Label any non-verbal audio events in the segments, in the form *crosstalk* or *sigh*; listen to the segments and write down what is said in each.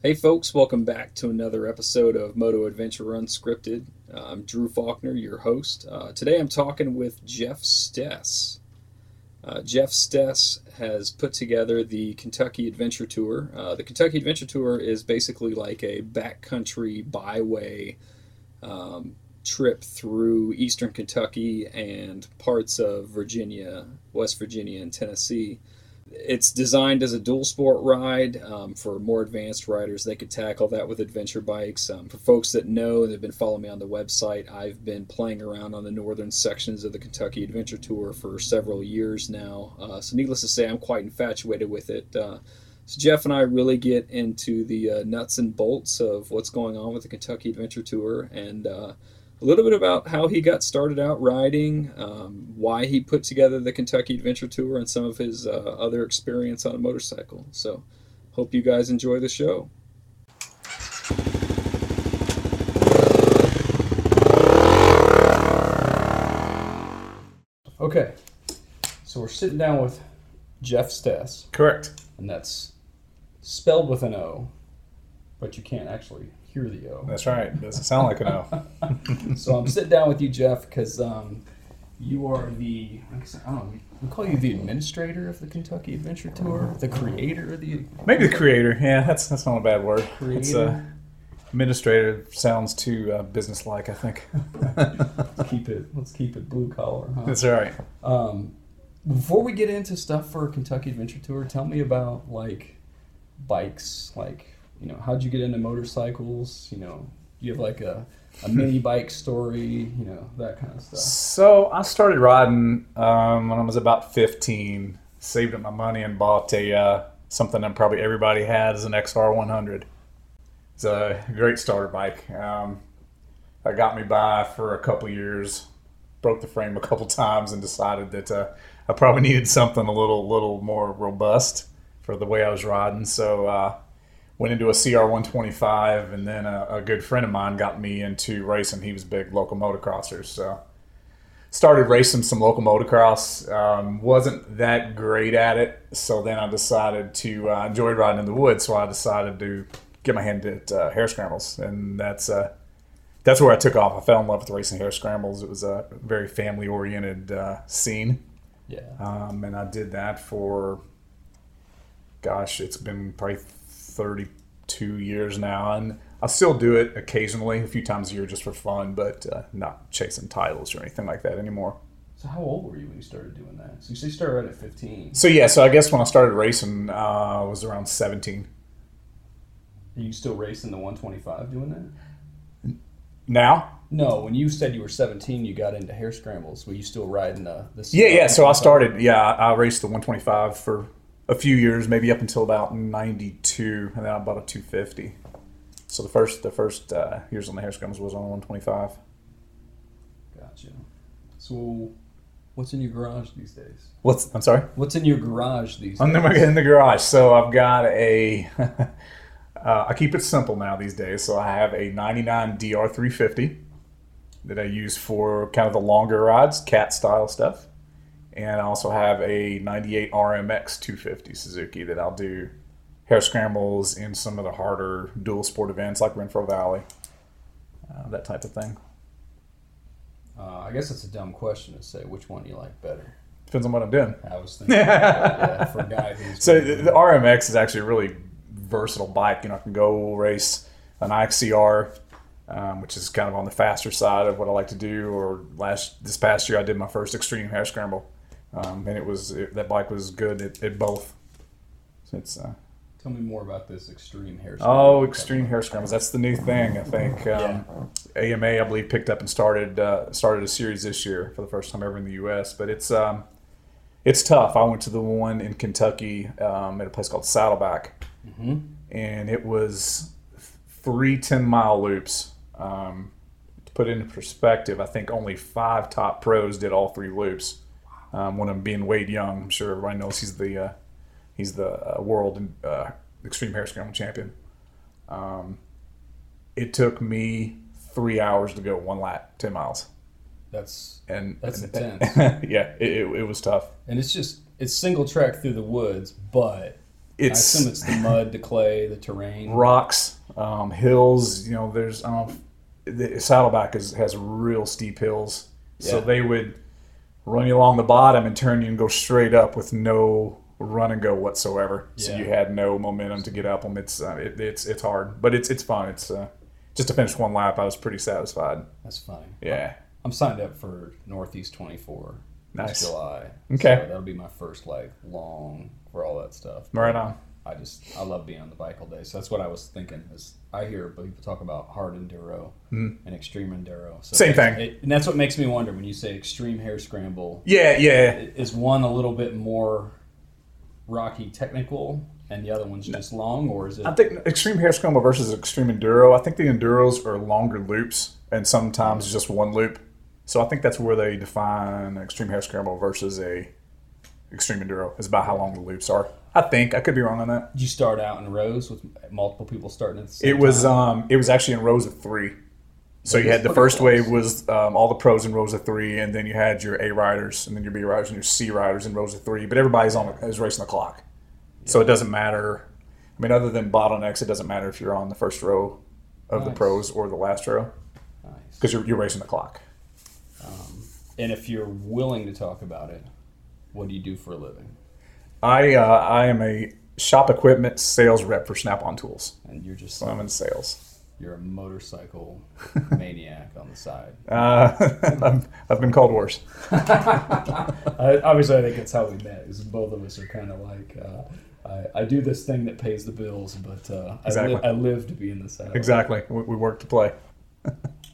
Hey, folks, welcome back to another episode of Moto Adventure Unscripted. I'm Drew Faulkner, your host. Uh, today I'm talking with Jeff Stoess. Uh, Jeff Stoess has put together the Kentucky Adventure Tour. Uh, the Kentucky Adventure Tour is basically like a backcountry byway um, trip through eastern Kentucky and parts of Virginia, West Virginia, and Tennessee. It's designed as a dual sport ride um, for more advanced riders. They could tackle that with adventure bikes. Um, for folks that know, they've been following me on the website. I've been playing around on the northern sections of the Kentucky Adventure Tour for several years now. Uh, so, needless to say, I'm quite infatuated with it. Uh, so, Jeff and I really get into the uh, nuts and bolts of what's going on with the Kentucky Adventure Tour and uh, a little bit about how he got started out riding, um, why he put together the Kentucky Adventure Tour, and some of his uh, other experience on a motorcycle. So, hope you guys enjoy the show. Okay, so we're sitting down with Jeff Stoess, Correct. and that's spelled with an O, but you can't actually hear the O. That's right. Doesn't sound like an O. *laughs* so I'm sitting down with you, Jeff, because um, you are the I don't know. We call you the administrator of the Kentucky Adventure Tour, the creator of the. Maybe the creator. Yeah, that's that's not a bad word. It's uh, Creator. administrator sounds too uh, businesslike. I think. Let's keep it. Let's keep it blue collar. Huh? That's all right. Um, before we get into stuff for Kentucky Adventure Tour, tell me about like bikes. Like, you know, how'd you get into motorcycles? You know, do you have like a, a mini *laughs* bike story. You know, that kind of stuff. So I started riding um, when I was about 15. Saved up my money and bought a uh, something that probably everybody had is an XR 100. It's a great starter bike. Um, that got me by for a couple years. Broke the frame a couple times and decided that uh, I probably needed something a little little more robust for the way I was riding. So uh, went into a CR 125, and then a, a good friend of mine got me into racing. He was a big local motocrosser, so started racing some local motocross. Um, wasn't that great at it, so then I decided to uh, enjoy riding in the woods. So I decided to get my hand at uh, hare scrambles, and that's uh, that's where I took off. I fell in love with racing hare scrambles. It was a very family oriented uh, scene, Yeah. um, and I did that for gosh, it's been probably thirty two years now, and I still do it occasionally, a few times a year, just for fun, but uh, not chasing titles or anything like that anymore. So how old were you when you started doing that? So you say you started right at 15. So yeah, so I guess when I started racing, uh, I was around seventeen. Are you still racing the 125 doing that? Now, No, when you said you were 17, you got into hare scrambles. Were you still riding the? the yeah, yeah. So I started. Yeah, I raced the 125 for a few years, maybe up until about 92, and then I bought a 250. So the first the first uh, years on the hare scrambles was on 125. Gotcha. So, what's in your garage these days? What's I'm sorry. What's in your garage these I'm days? never in the garage. So I've got a. *laughs* uh, I keep it simple now these days. So I have a '99 DR350 that I use for kind of the longer rides, KAT style stuff, and I also have a '98 RMX 250 Suzuki that I'll do hare scrambles in some of the harder dual sport events like Renfro Valley, uh, that type of thing. Uh, I guess it's a dumb question to say which one you like better. Depends on what I'm doing. I was thinking yeah, for a guy who's *laughs* So the, the RMX is actually a really versatile bike. You know, I can go race an IXCR, um, which is kind of on the faster side of what I like to do. Or last this past year, I did my first extreme hare scramble, um, and it was it, that bike was good at, at both. So it's uh, Tell me more about this extreme hare. oh, extreme hare scrambles. That's the new thing. I think um, AMA, I believe, picked up and started uh, started a series this year for the first time ever in the U.S. But it's um, it's tough. I went to the one in Kentucky um, at a place called Saddleback, hmm and it was three 10 mile loops. Um, to put it into perspective, I think only five top pros did all three loops. Um, one of them being Wade Young. I'm sure everybody knows he's the uh, he's the uh, world uh, extreme hare scramble champion. Um, it took me three hours to go one lap, 10 miles. That's And That's and- intense. *laughs* yeah, it, it, it was tough. and it's just it's single track through the woods, but I it's assume it's the mud, the clay, the terrain. rocks, um, hills. You know, there's I don't know. The Saddleback is, has real steep hills, so they would run you along the bottom and turn you and go straight up with no run and go whatsoever. So you had no momentum to get up them. It's uh, it, it's it's hard, but it's it's fun. It's uh, just to finish one lap, I was pretty satisfied. That's funny. Yeah. I'm signed up for Northeast 24 Nice. July. Okay. So that'll be my first like long for all that stuff. Right on. I just I love being on the bike all day. So that's what I was thinking. Is I hear people talk about hard enduro and extreme enduro. So Mm-hmm. Same thing. it- and that's what makes me wonder when you say extreme hare scramble. Yeah, yeah. Is one a little bit more rocky technical, and the other one's just long, or is it? I think extreme hare scramble versus extreme enduro. I think the enduros are longer loops and sometimes just one loop. So I think that's where they define extreme hare scramble versus a extreme enduro is about how long the loops are. I think I could be wrong on that. Did you start out in rows with multiple people starting at the same It was time? um it was actually in rows of three. So you had the first wave was um, all the pros in rows of three, and then you had your A riders, and then your B riders, and your C riders in rows of three. But everybody's on the, is racing the clock, so it doesn't matter. I mean, other than bottlenecks, it doesn't matter if you're on the first row of the pros or the last row nice. because you're, you're racing the clock. And if you're willing to talk about it, what do you do for a living? I uh, I am a shop equipment sales rep for Snap-on Tools. And you're just So I'm in sales. you're a motorcycle *laughs* maniac on the side. Uh, *laughs* I've, I've been called worse. *laughs* I, obviously, I think that's how we met. Is both of us are kind of like uh, I, I do this thing that pays the bills, but uh, I, li- I live to be in the saddle. Exactly. We, we work to play.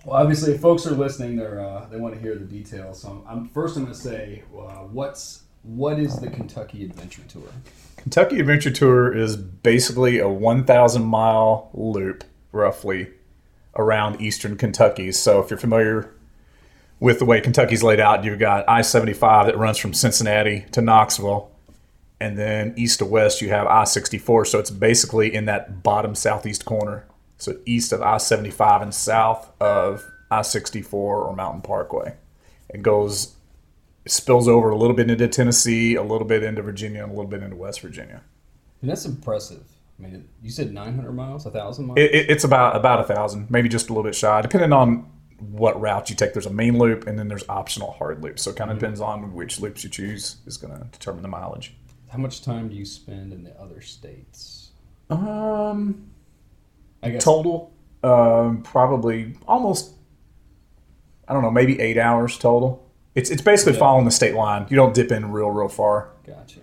Well, obviously, if folks are listening, they're uh, they want to hear the details. So I'm, I'm first. I'm going to say, uh, what's what is the Kentucky Adventure Tour? Kentucky Adventure Tour is basically a 1,000 mile loop, roughly, around eastern Kentucky. So if you're familiar with the way Kentucky's laid out, you've got I 75 that runs from Cincinnati to Knoxville. And then east to west, you have I 64. So it's basically in that bottom southeast corner. So east of I 75 and south of I 64 or Mountain Parkway. It goes, spills over a little bit into Tennessee, a little bit into Virginia, and a little bit into West Virginia. And that's impressive. I mean, you said 900 miles, 1,000 miles. It, it, it's about about a thousand, maybe just a little bit shy, depending on what route you take. There's a main loop, and then there's optional hard loops. So it kind of depends on which loops you choose is going to determine the mileage. How much time do you spend in the other states? Um, I guess total, um, probably almost. I don't know, maybe eight hours total. It's it's basically Yeah. following the state line. You don't dip in real real far. Gotcha.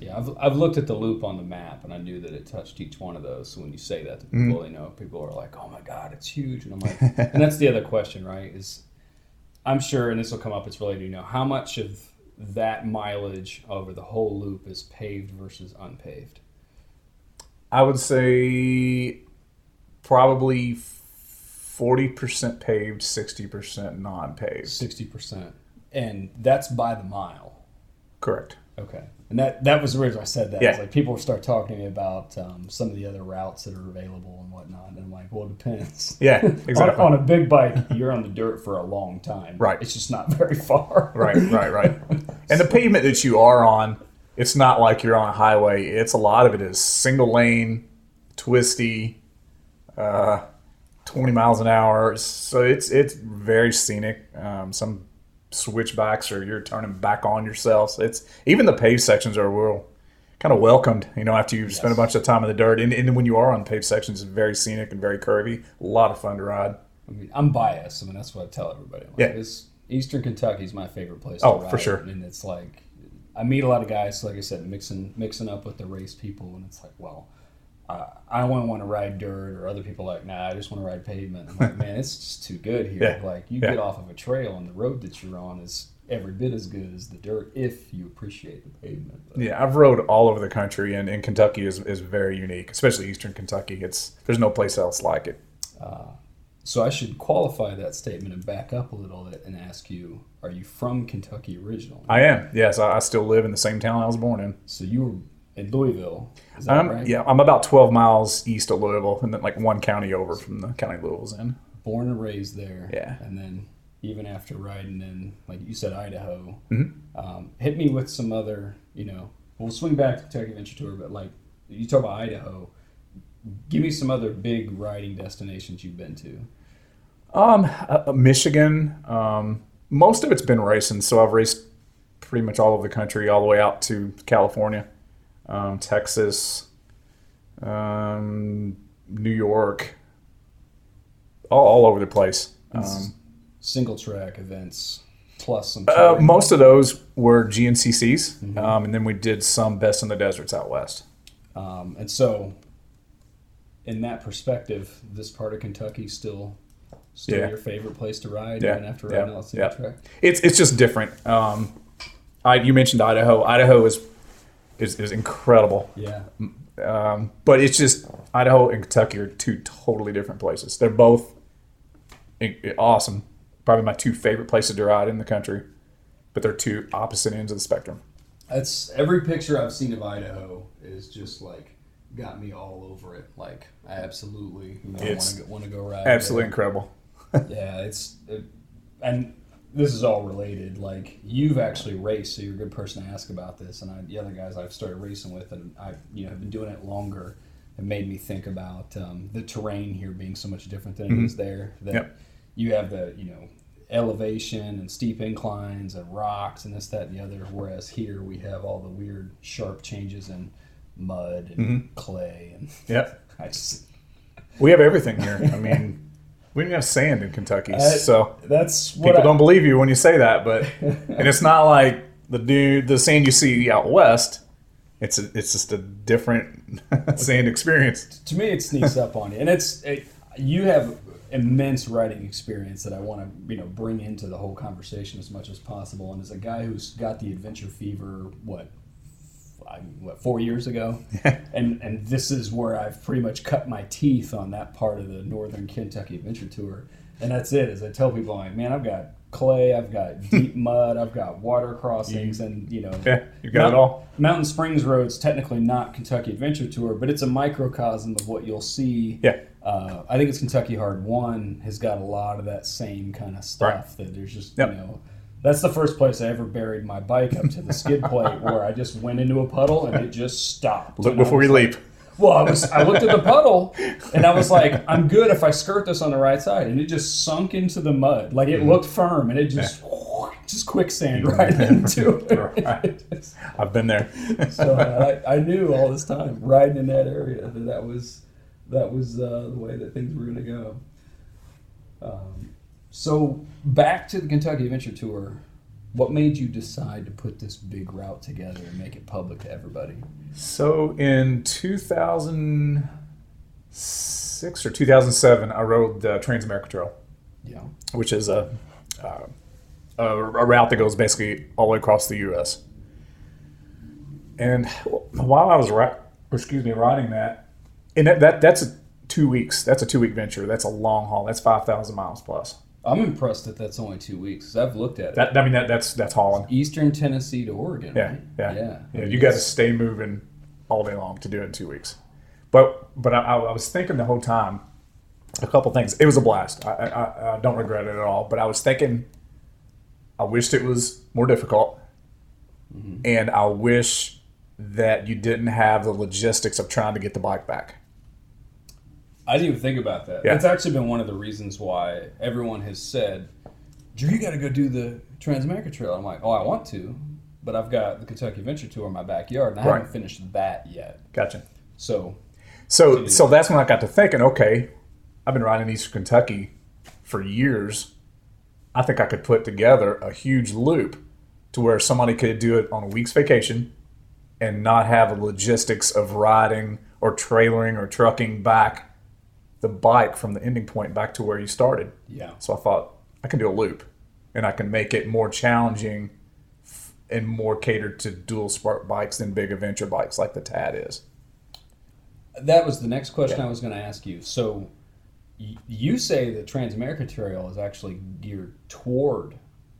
Yeah, I've, I've looked at the loop on the map and I knew that it touched each one of those. So when you say that to Mm-hmm. people, you know, people are like, "Oh my God, it's huge," and I'm like, and that's the other question, right? Is I'm sure, and this will come up. It's related. You know, how much of that mileage over the whole loop is paved versus unpaved? I would say probably forty percent paved, sixty percent non-paved. Sixty percent, and that's by the mile. Correct. Okay, and that that was the reason I said that. Yeah. It's like people start talking to me about um, some of the other routes that are available and whatnot, and I'm like, well, it depends. Yeah, *laughs* On, exactly. on a big bike, you're on the dirt for a long time. Right. It's just not *laughs* very far. Right, right, right. *laughs* And the pavement that you are on, it's not like you're on a highway. It's a lot of it is single lane, twisty, uh, 20 miles an hour. So it's it's very scenic. Um, some switchbacks or you're turning back on yourself. So it's even the paved sections are real kind of welcomed. You know, after you've spent a bunch of time in the dirt, and, and when you are on paved sections, it's very scenic and very curvy. A lot of fun to ride. I mean, I'm biased. I mean, that's what I tell everybody. Like, Yeah. This Eastern Kentucky is my favorite place. Oh, to ride, for sure. And it's like, I meet a lot of guys, like I said, mixing mixing up with the race people, and it's like, well, uh, I don't want to ride dirt, or other people like, nah, I just want to ride pavement. I'm like, man, it's just too good here. Yeah. Like, you Yeah. get off of a trail, and the road that you're on is every bit as good as the dirt if you appreciate the pavement. But, Yeah, I've rode all over the country, and, and Kentucky is, is very unique, especially Eastern Kentucky. It's there's no place else like it. So I should qualify that statement and back up a little bit and ask you: Are you from Kentucky originally? I am. Yes, I, I still live in the same town I was born in. So you were in Louisville, I'm, right? Yeah, I'm about 12 miles east of Louisville, and then like one county over from the county Louisville's in. Born and raised there. Yeah. And then even after riding in, like you said, Idaho, Mhm. um, hit me with some other, you know, we'll swing back to Kentucky Adventure Tour, but like you talk about Idaho. Give me some other big riding destinations you've been to. Um, uh, uh, Michigan. Um, most of it's been racing, so I've raced pretty much all over the country, all the way out to California, um, Texas, um, New York, all, all over the place. Um, Single track events plus some. uh, most of those were GNCCs, um, and then we did some Best in the Deserts out west. Um, and so, in that perspective, this part of Kentucky still still Yeah. your favorite place to ride, Yeah, even after yeah, riding on a single yeah. track. It's it's just different. Um, I you mentioned Idaho. Idaho is is, is incredible. Yeah, Um, but it's just Idaho and Kentucky are two totally different places. They're both awesome. Probably my two favorite places to ride in the country, but they're two opposite ends of the spectrum. that's every picture I've seen of Idaho is just like got me all over it. Like I absolutely you know, want to want to go ride. Absolutely there. incredible. *laughs* Yeah, it's it, and this is all related. Like you've actually raced, so you're a good person to ask about this. And I, the other guys I've started racing with, and I you know have been doing it longer. It made me think about um, the terrain here being so much different than it is there. That Yep. you have the you know elevation and steep inclines and rocks and this that and the other. Whereas here we have all the weird sharp changes in mud and clay and Yep. *laughs* I just We have everything here. I mean, we don't have sand in Kentucky, Uh, so that's people I, don't believe you when you say that. But and it's not like the dude, the sand you see out west. It's a, it's just a different *laughs* sand experience. to me it sneaks up on you and it's it, you have immense writing experience that i want to you know bring into the whole conversation as much as possible and as a guy who's got the adventure fever what I, what four years ago and and this is where i've pretty much cut my teeth on that part of the northern kentucky adventure tour and that's it as i tell people I'm like man i've got clay i've got deep *laughs* mud i've got water crossings and you know Yeah, you got it all. Mountain Springs Road's technically not Kentucky Adventure Tour, but it's a microcosm of what you'll see. Yeah. Uh, I think it's Kentucky Hard One has got a lot of that same kind of stuff. That there's just Yep. you know, that's the first place I ever buried my bike up to the skid plate, where I just went into a puddle and it just stopped. Look And before you leap. well, I was. I looked at the puddle, and I was like, "I'm good if I skirt this on the right side." And it just sunk into the mud, like Mm-hmm. it looked firm, and it just, *laughs* just quicksand right into *laughs* it. Right. I've been there. *laughs* so I, I knew all this time riding in that area that that was that was uh, the way that things were going to go. Um, so back to the Kentucky Adventure Tour. What made you decide to put this big route together and make it public to everybody? So in 2006 or 2007, I rode the Transamerica Trail, Yeah. which is a, uh, a, a route that goes basically all the way across the U.S. And while I was ri- excuse me riding that, and that, that that's a two weeks. That's a two week venture. That's a long haul. That's five thousand miles plus. I'm impressed that that's only two weeks. 'cause I've looked at it. That I mean that that's that's hauling. Eastern Tennessee to Oregon. Yeah, right? yeah, yeah. yeah. You got to stay moving all day long to do it in two weeks. But but I, I was thinking the whole time a couple things. It was a blast. I, I, I don't regret it at all. But I was thinking, I wished it was more difficult, mm-hmm. and I wish that you didn't have the logistics of trying to get the bike back. I didn't even think about that. Yeah. That's actually been one of the reasons why everyone has said, Drew, you got to go do the Transamerica Trail. I'm like, oh, I want to, but I've got the Kentucky Adventure Tour in my backyard, and I Right. haven't finished that yet. Gotcha. So, So so that's when I got to thinking. Okay, I've been riding Eastern Kentucky for years. I think I could put together a huge loop to where somebody could do it on a week's vacation and not have the logistics of riding or trailering or trucking back the bike from the ending point back to where you started. yeah. So I thought I can do a loop and I can make it more challenging f- and more catered to dual sport bikes than big adventure bikes like the TAT is. That was the next question I was going to ask you. So, y- you say the Transamerica Trail is actually geared toward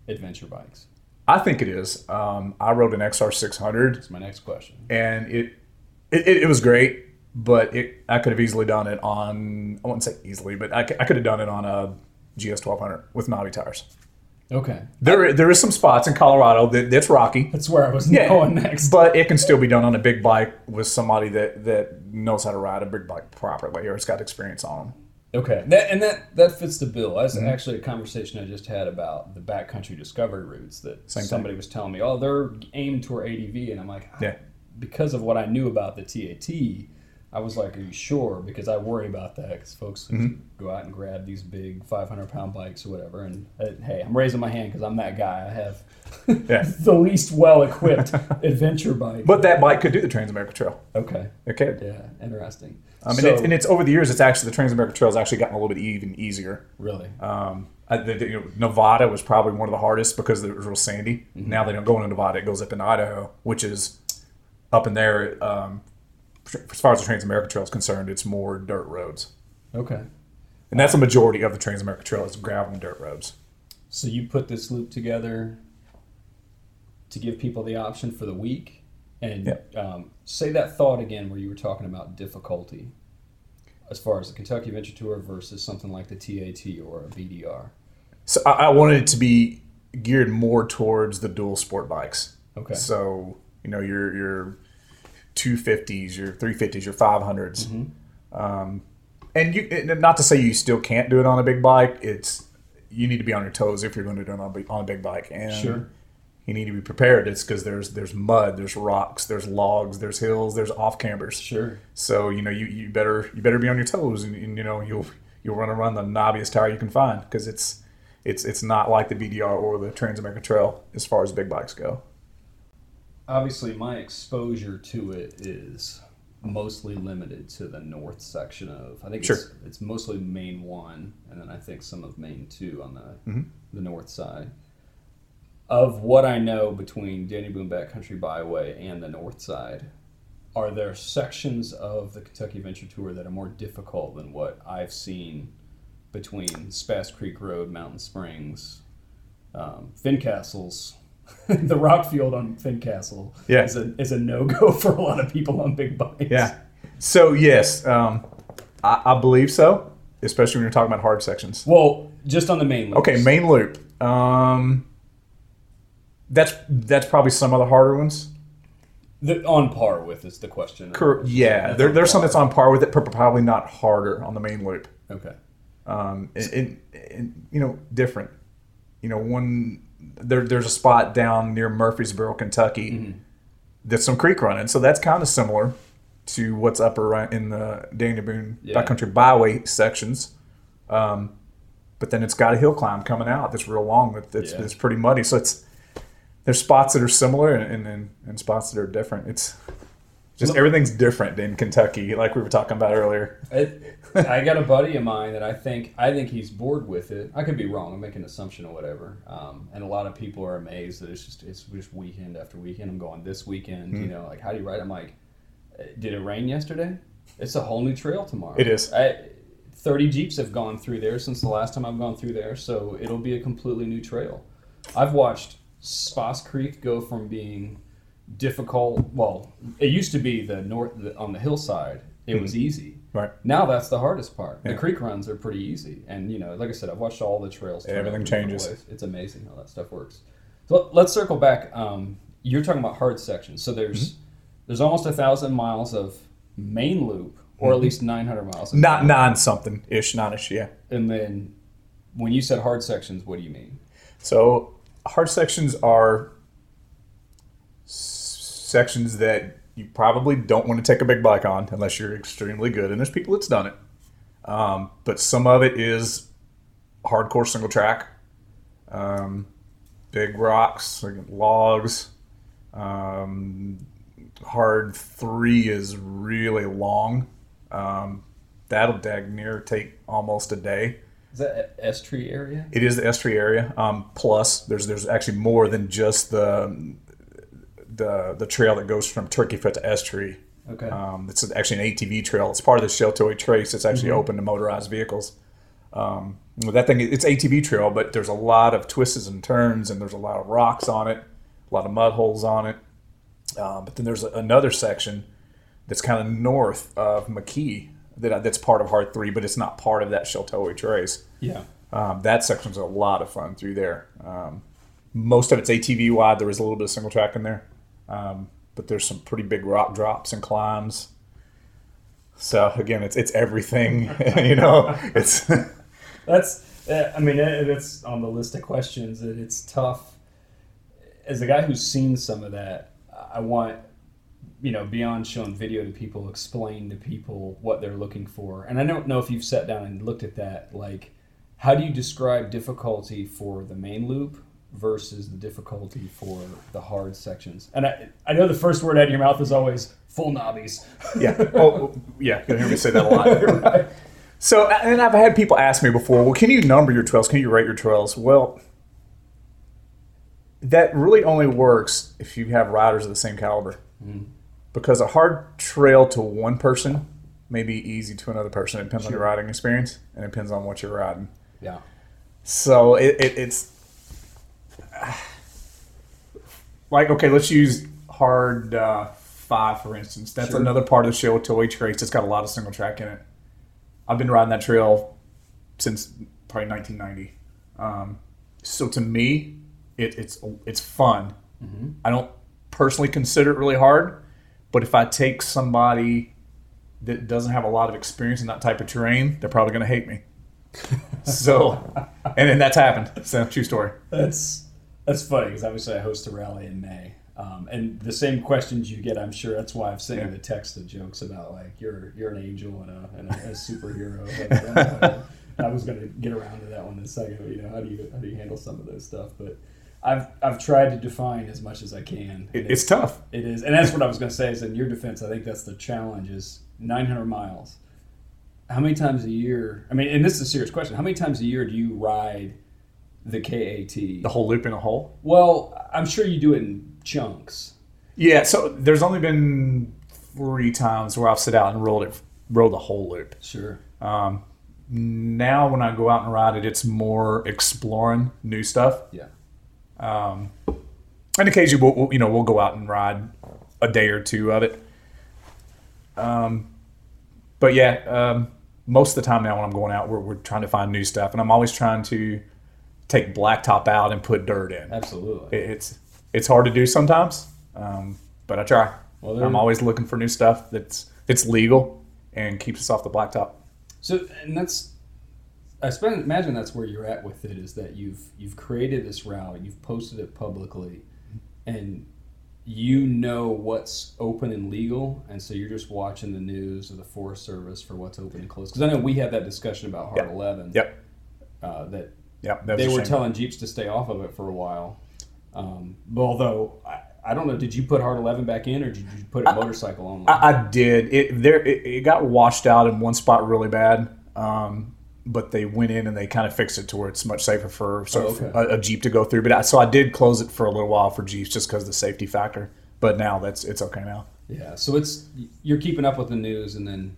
adventure bikes. I think it is. Um, I rode an XR600 That's my next question. and it, it it was great, but it I could have easily done it on I wouldn't say easily, but I could have done it on a GS1200 with knobby tires. Okay. There, there is some spots in Colorado that that's rocky, That's where I was Yeah. going next. but it can still be done on a big bike with somebody that that knows how to ride a big bike properly or has got experience on them. Okay, that, and that that fits the bill. That's Mm-hmm. actually a conversation I just had about the backcountry discovery routes that Same thing. somebody was telling me. Oh, they're aimed toward ADV, and I'm like, Yeah. Because of what I knew about the TAT, I was like, Are you sure? Because I worry about that because folks Mm-hmm. go out and grab these big 500 pound bikes or whatever. And uh, hey, I'm raising my hand because I'm that guy. I have *laughs* Yeah. *laughs* the least well equipped *laughs* adventure bike. But that bike could do the Transamerica Trail. okay, It could. yeah, interesting. I mean, So- it's, and it's over the years. It's actually the Transamerica Trail has actually gotten a little bit even easier. really Um, I, the, the- you know, Nevada was probably one of the hardest because it was real sandy. Mm-hmm. Now they don't go into Nevada; it goes up in Idaho, which is up in there. Um, as far as the Transamerica Trail is concerned, it's more dirt roads, okay. and that's a majority of the Transamerica Trail is gravel and dirt roads. So you put this loop together to give people the option for the week, and um, say that thought again where you were talking about difficulty, as far as the Kentucky Adventure Tour versus something like the TAT or a BDR. So I, I wanted it to be geared more towards the dual sport bikes. Okay. So you know your your two fifties, your three fifties, your 500s. Mm-hmm. Um, and you not to say you still can't do it on a big bike. It's you need to be on your toes if you're going to do it on a big, on a big bike. And Sure. you need to be prepared. It's because there's there's mud, there's rocks, there's logs, there's hills, there's off cambers. Sure. So you know you, you better you better be on your toes, and, and you know you'll you'll run around the knobbiest tire you can find because it's it's it's not like the BDR or the Transamerica Trail as far as big bikes go. Obviously, my exposure to it is mostly limited to the north section of. I think it's, Sure. it's mostly Main One, and then I think some of Main Two on the Mhm. the north side. Of what I know between Daniel Boone Backcountry Byway and the north side, are there sections of the Kentucky Adventure Tour that are more difficult than what I've seen between Spaas Creek Road, Mountain Springs, um, Fincastle's? *laughs* the rock field on Fincastle Yeah. is a is a no go *laughs* for a lot of people on big bikes. Yeah. So yes, um, I, I believe so, especially when you're talking about hard sections. Well, just on the main loops. Okay, main loop. Um, that's that's probably some of the harder ones. The, on par with is the question. Cor- Yeah, there, there's some that's on par with it, but probably not harder on the main loop. Okay. um, and, and, and, you know different. You know, one there, there's a spot down near Murfreesboro, Kentucky, Mm-hmm. that's some creek running, so that's kind of similar to what's up around in the Daniel Boone Yeah. Backcountry Byway sections. Um, but then it's got a hill climb coming out that's real long. That that's, Yeah. that's pretty muddy. So it's there's spots that are similar and and, and spots that are different. It's just Look- everything's different in Kentucky, like we were talking about earlier. It, I got a buddy of mine that I think I think he's bored with it. I could be wrong. I'm making an assumption or whatever. Um, and a lot of people are amazed that it's just it's just weekend after weekend. I'm going this weekend. Hmm. You know, like how do you ride? I'm like, "Uh, did it rain yesterday? It's a whole new trail tomorrow. It is. I, Thirty jeeps have gone through there since the last time I've gone through there, so it'll be a completely new trail. I've watched Spaas Creek go from being difficult. Well, it used to be the north the, on the hillside. It was easy. Right. Now that's the hardest part. The creek runs are pretty easy, and you know, like I said, I've watched all the trails. turn Everything out in different changes. It's amazing how that stuff works. So let's circle back. Um, you're talking about hard sections. So there's Mm-hmm. there's almost a thousand miles of main loop, or at least 900 miles. Of Mm-hmm. Not nine something ish, nine ish, yeah. And then when you said hard sections, what do you mean? So hard sections are sections that you probably don't want to take a big bike on unless you're extremely good. And there's people that's done it. Um, but some of it is hardcore single track, um, big rocks, like logs. Um, hard three is really long. Um, that'll dag near take almost a day. Is that S tree area? It is the S-Tree area. Um, plus, there's there's actually more than just the the the trail that goes from Turkey Foot to S-Tree. Okay. Um, it's actually an ATV trail. It's part of the Sheltowee Trace. It's actually Mm-hmm. open to motorized vehicles. Um, that thing, it's ATV trail, but there's a lot of twists and turns, and there's a lot of rocks on it, a lot of mud holes on it. Um, but then there's another section that's kind of north of McKee that that's part of Hard Three, but it's not part of that Sheltowee Trace. yeah. Um, that section's a lot of fun through there. Um, most of it's ATV wide. There is a little bit of single track in there, um, but there's some pretty big rock drops and climbs. So again, it's it's everything. *laughs* you know, it's *laughs* That's, uh, I mean, it- it's on the list of questions. That it's tough. As a guy who's seen some of that, I want, you know, beyond showing video to people, explain to people what they're looking for. And I don't know if you've sat down and looked at that. Like, how do you describe difficulty for the main loop versus the difficulty for the hard sections? And I, I know the first word out of your mouth is always full knobbies. yeah. Oh, oh yeah. You'll hear me say that a lot. *laughs* right. So, and I've had people ask me before, well, can you number your trails? Can you rate your trails? Well, that really only works if you have riders of the same caliber. Mm-hmm. Because a hard trail to one person may be easy to another person. It depends on your riding experience and it depends on what you're riding. Yeah. So it, it, it's *sighs* like okay, let's use hard uh, five for instance. That's Sure. another part of the Sheltowee Trace. It's got a lot of single track in it. I've been riding that trail since probably 1990. Um, so to me, it, it's it's fun. I don't personally consider it really hard, but if I take somebody that doesn't have a lot of experience in that type of terrain, they're probably going to hate me. *laughs* so, and then that's happened. So, true story. That's that's funny because obviously I host a rally in May, um, and the same questions you get, I'm sure that's why I've sent you Yeah. the text of jokes about like you're you're an angel and a, and a, a superhero. *laughs* Uh, I was going to get around to that one in a second. You know, how do you how do you handle some of those stuff? But I've I've tried to define as much as I can. It, it's tough. It is, and that's what I was going to say. Is in your defense, I think that's the challenge: is 900 miles. How many times a year? I mean, and this is a serious question. How many times a year do you ride the KAT? The whole loop in a hole. Well, I'm sure you do it in chunks. Yeah. So there's only been three times where I've sit out and rolled it, rolled the whole loop. Sure. Um, now when I go out and ride it, it's more exploring new stuff. Yeah. Um, and occasionally, we'll, we'll, you know, we'll go out and ride a day or two of it. Um, but yeah, um, most of the time now when I'm going out, we're, we're trying to find new stuff, and I'm always trying to take blacktop out and put dirt in. Absolutely. It- It's it's hard to do sometimes, um, but I try. Well, I'm always looking for new stuff that's it's legal and keeps us off the blacktop. So, and that's, I spend, imagine that's where you're at with it is that you've you've created this route, you've posted it publicly, and you know what's open and legal, and so you're just watching the news or the Forest Service for what's open and closed. Because I know we had that discussion about Hard Yep. Eleven. Yep. Uh, that Yep. That they were telling Jeeps to stay off of it for a while. Um, but although I, I don't know, did you put Hard Eleven back in, or did you put it motorcycle only? I, I did. It there. It, it got washed out in one spot really bad. Um, but they went in and they kind of fixed it to where it's much safer for sort Oh, okay. a, a Jeep to go through. But I, so I did close it for a little while for Jeeps just because of the safety factor. But now that's it's okay now. Yeah, so it's you're keeping up with the news, and then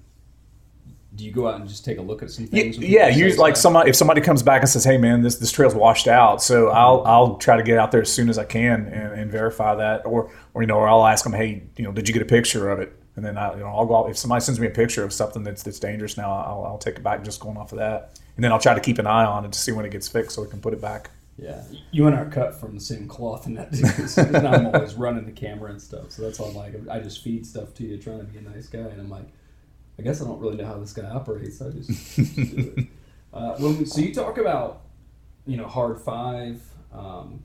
do you go out and just take a look at some Yeah, things? yeah. people Use like somebody if somebody comes back and says, "Hey, man, this this trail's washed out," so I'll I'll try to get out there as soon as I can and, and verify that, or or you know, or I'll ask them, "Hey, you know, did you get a picture of it?" And then I you know I'll go out, if somebody sends me a picture of something that's that's dangerous now, I'll, I'll take it back just going off of that, and then I'll try to keep an eye on it to see when it gets fixed so we can put it back. Yeah, you and I are cut from the same cloth in that. *laughs* Because I'm always running the camera and stuff, so that's all I'm like. I just feed stuff to you, trying to be a nice guy, and I'm like, I guess I don't really know how this guy operates. I just, just *laughs* do it. Uh, when we, so you talk about, you know, hard five. Um,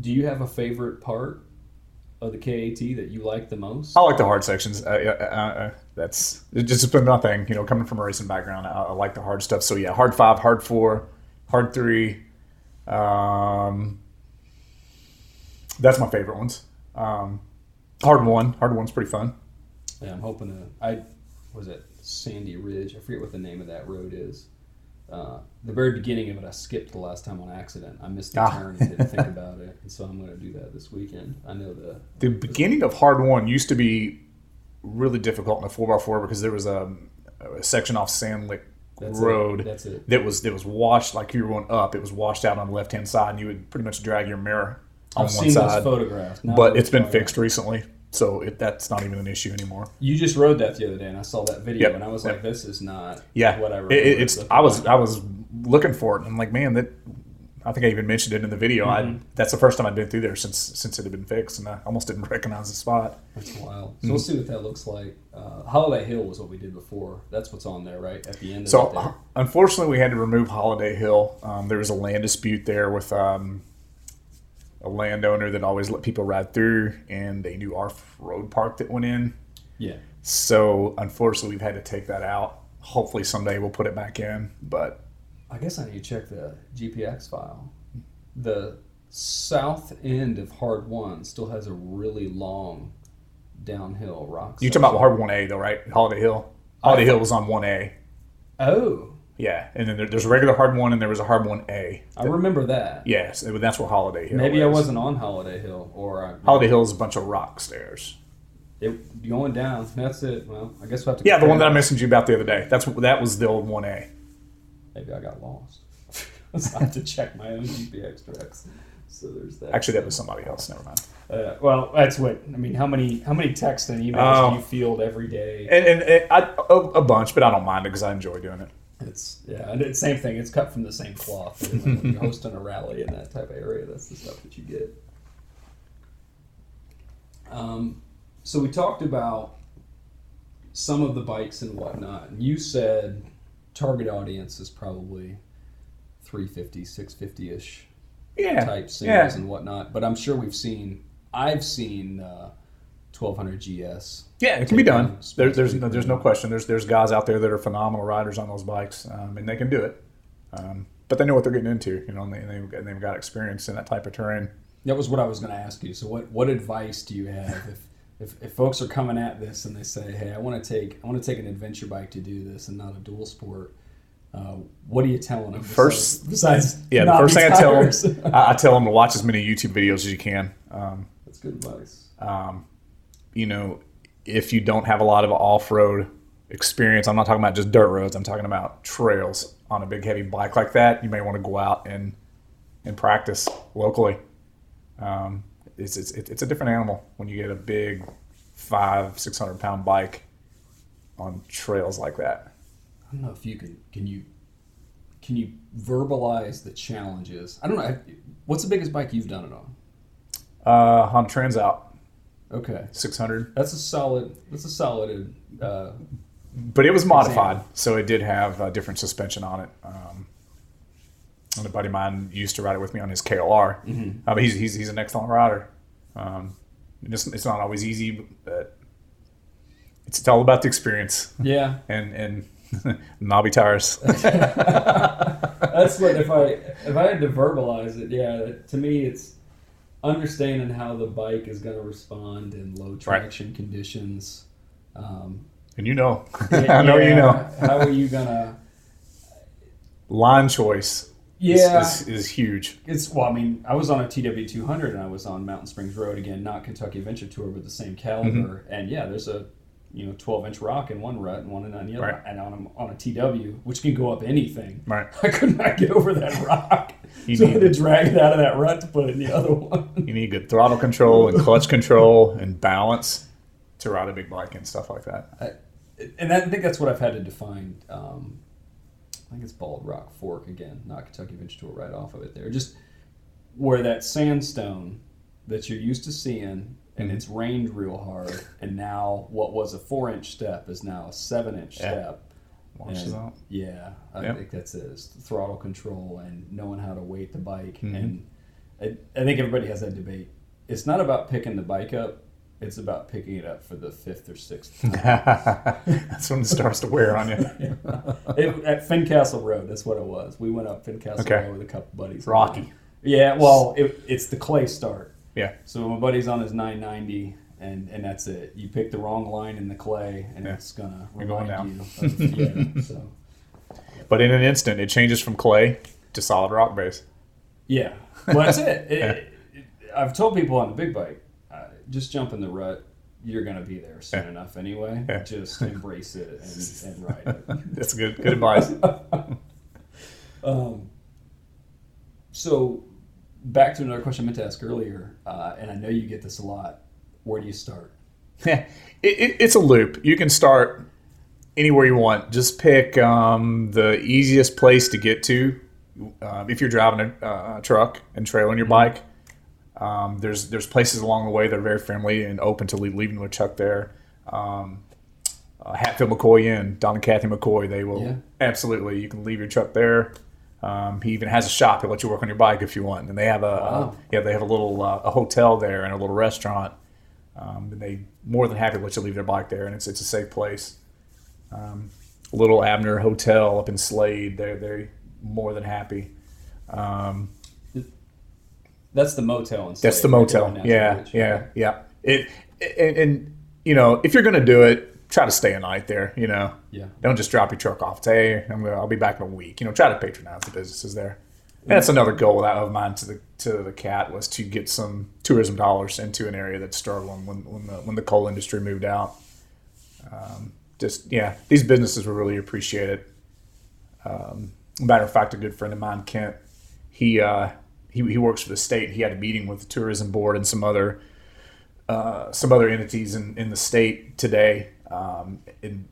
do you have a favorite part of the KAT that you like the most? I like the hard sections. Uh, uh, uh, that's just been my thing. You know, coming from a racing background, I, I like the hard stuff. So yeah, hard five, hard four, hard three. Um, that's my favorite ones. Um, hard one, hard one's pretty fun. Yeah, I'm hoping to. I was it Sandy Ridge. I forget what the name of that road is. Uh, the very beginning of it, I skipped the last time on accident. I missed the Ah. turn and didn't think about it, and so I'm going to do that this weekend. I know the The beginning of hard one used to be really difficult in a four x four because there was a, a section off Sand Lick That's it. Road That's it. that was that was washed like you were going up. It was washed out on the left hand side, and you would pretty much drag your mirror on I've one seen side. those photographs, but it's been fixed recently, so it, that's not even an issue anymore. You just rode that the other day, and I saw that video, Yep, and I was yep. like, "This is not Yeah, what I It- it- it's I was like. I was looking for it. And I'm like, man, that I think I even mentioned it in the video. I that's the first time I'd been through there since since it had been fixed, and I almost didn't *laughs* recognize the spot. That's wild. Mm-hmm. We'll see what that looks like. Uh, Holiday Hill was what we did before. That's what's on there, right at the end. Of So unfortunately, we had to remove Holiday Hill. Um, there was a land dispute there with um, a landowner that always let people ride through, and a new off-road park that went in. yeah, So unfortunately, we've had to take that out. Hopefully, someday we'll put it back in. But I guess I need to check the GPX file. The south end of Hard One still has a really long downhill rock. you talking about Hard One A though, right? Holiday Hill. Holiday Hill was on One A. Oh, Yeah, and then there, there's a regular Hard One, and there was a Hard One A. I remember that. Yes, that's what Holiday Hill. Maybe I wasn't on Holiday Hill, or I, Holiday Hill is a bunch of rock stairs. it, going down. That's it. Well, I guess we will have to. Yeah, the one that I to you about the other day. That's what that was the old One A. Maybe I got lost. *laughs* I have to check my own GPX tracks. So there's that. Actually, that was somebody else. Never mind. Uh, well, that's what I mean. How many how many texts and emails Oh. do you field every day? And, and, and I, a, a bunch, but I don't mind it because I enjoy doing it. It's yeah, and it's same thing. It's cut from the same cloth. You know, when you're *laughs* hosting a rally in that type of area, that's the stuff that you get. Um, so we talked about some of the bikes and whatnot. And you said target audience is probably 350, 650 ish Yeah, type singles yeah. and whatnot. But I'm sure we've seen. I've seen uh, 1200 GS. Yeah, it can be done. There, there's no, there's no question. There's there's guys out there that are phenomenal riders on those bikes, um, and they can do it. Um, but they know what they're getting into, you know, and, they, and they've, and they've got experience in that type of terrain. That was what I was going to ask you. So, what what advice do you have if, if if folks are coming at this and they say, "Hey, I want to take I want to take an adventure bike to do this and not a dual sport"? Uh, what are you telling them? First- besides, besides Yeah, the first thing I tell them, I, I tell them to watch as many YouTube videos as you can. Um, That's good advice. um, you know, if you don't have a lot of off-road experience, I'm not talking about just dirt roads. I'm talking about trails on a big heavy bike like that. You may want to go out and and practice locally. Um, it's, it's it's a different animal when you get a big five six hundred pound bike on trails like that. I don't know if you can can you can you verbalize the challenges. I don't know. What's the biggest bike you've done it on? Uh, Honda Transalp Okay, 600, that's a solid. That's a solid. Uh, but it was modified, so it did have uh, different suspension on it. Um, and a buddy of mine used to ride it with me on his KLR. Uh, but he's, he's he's an excellent rider. Um, it's, it's not always easy, but it's, it's all about the experience yeah, *laughs* and and *laughs* knobby tires. *laughs* That's what if I if I had to verbalize it, yeah. To me, it's understanding how the bike is going to respond in low traction conditions. Um, and you know, *laughs* *laughs* I know you know. How are you gonna? *laughs* Line choice is- Yeah, is, is huge. it's well. I mean, I was on a TW two hundred, and I was on Mountain Springs Road again, not Kentucky Adventure Tour, but the same caliber. Mm-hmm. And yeah, there's a you know twelve inch rock in one rut and one in the other, Right. and on a, on a TW, which can go up anything. Right. I could not get over that rock, *laughs* You so I had to drag it out of that rut to put it in the other *laughs* one. You need good throttle control and clutch control and balance to ride a big bike and stuff like that. I, and I think that's what I've had to define. Um, I think it's Bald Rock Fork again, not Kentucky Adventure Tour, right off of it there. Just where that sandstone that you're used to seeing, and it's rained real hard, and now what was a four inch step is now a seven inch Yeah. step. And, out. Yeah, I Yep. think that's it. Throttle control and knowing how to weight the bike. Mhm. And I, I think everybody has that debate. It's not about picking the bike up. It's about picking it up for the fifth or sixth *laughs* time. That's when it starts to wear on you. *laughs* It- at Fincastle Road, that's what it was. We went up Fincastle Okay. Road with a couple buddies. Rocky. Yeah, well, it, it's the clay start. Yeah. So my buddy's on his 990, and, and that's it. You pick the wrong line in the clay, and Yeah. it's gonna You're going remind you. Of, yeah, *laughs* so But in an instant, it changes from clay to solid rock base. yeah, well, that's it. *laughs* It- it- I've told people on the big bike, uh, just jump in the rut. You're gonna be there soon Yeah. enough anyway. Yeah. Just *laughs* embrace it and, and ride it. That's good. Good advice. Um, so, back to another question I meant to ask earlier, uh, and I know you get this a lot. Where do you start? *laughs* it, it, it's a loop. You can start anywhere you want. Just pick um, the easiest place to get to. Uh, if you're driving a, a truck and trailing your bike, um, there's there's places along the way that are very friendly and open to leave, leaving the truck there. Um, uh, Hatfield McCoy Inn, Don and Kathy McCoy, they will Yeah. absolutely. You can leave your truck there. Um, he even has a shop. He'll let you work on your bike if you want. And they have a, Wow. yeah, they have a little uh, a hotel there and a little restaurant. Um, and they more than happy to let you leave their bike there, and it's it's a safe place. Um, Little Abner Hotel up in Slade, they're they're more than happy. Um, That's the motel that's the Slade, right there motel. Yeah, yeah, yeah. It and, and you know if you're gonna do it, try to stay a night there. You know, Yeah. don't just drop your truck off. Say, hey, I'm gonna, I'll be back in a week. You know, try to patronize the businesses there. That's another goal of mine to the to the KAT was to get some tourism dollars into an area that's struggling when when the when the coal industry moved out. Um, just yeah, these businesses will really appreciate it. Um, matter of fact, a good friend of mine, Kent, he uh, he he works for the state. He had a meeting with the tourism board and some other uh, some other entities in, in the state today. Um, and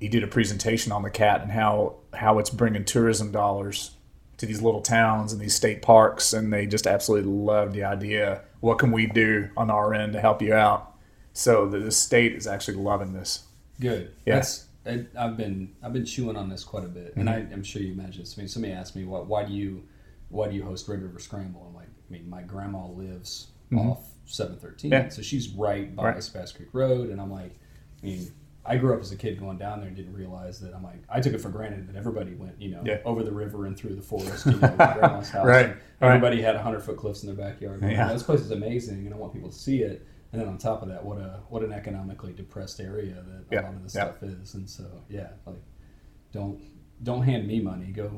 he did a presentation on the KAT and how how it's bringing tourism dollars to these little towns and these state parks, and they just absolutely love the idea. What can we do on our end to help you out? So the, the state is actually loving this. Good. Yeah. I, I've been I've been chewing on this quite a bit, and I, Mm-hmm. I'm sure you imagine this. I mean, somebody asked me, "What? Why do you why do you host Red River Scramble?" I'm like, I mean, my grandma lives off 713, Mm-hmm. Yeah. so she's right by Right. Spaas Creek Road, and I'm like, I mean. I grew up as a kid going down there and didn't realize that I'm like I took it for granted that everybody went you know Yeah. over the river and through the forest you know to grandma's *laughs* house Right, and right. everybody had hundred foot cliffs in their backyard. Like, This place is amazing and I want people to see it. And then on top of that, what a what an economically depressed area that a lot of this yeah. stuff is. And so yeah, like don't don't hand me money. Go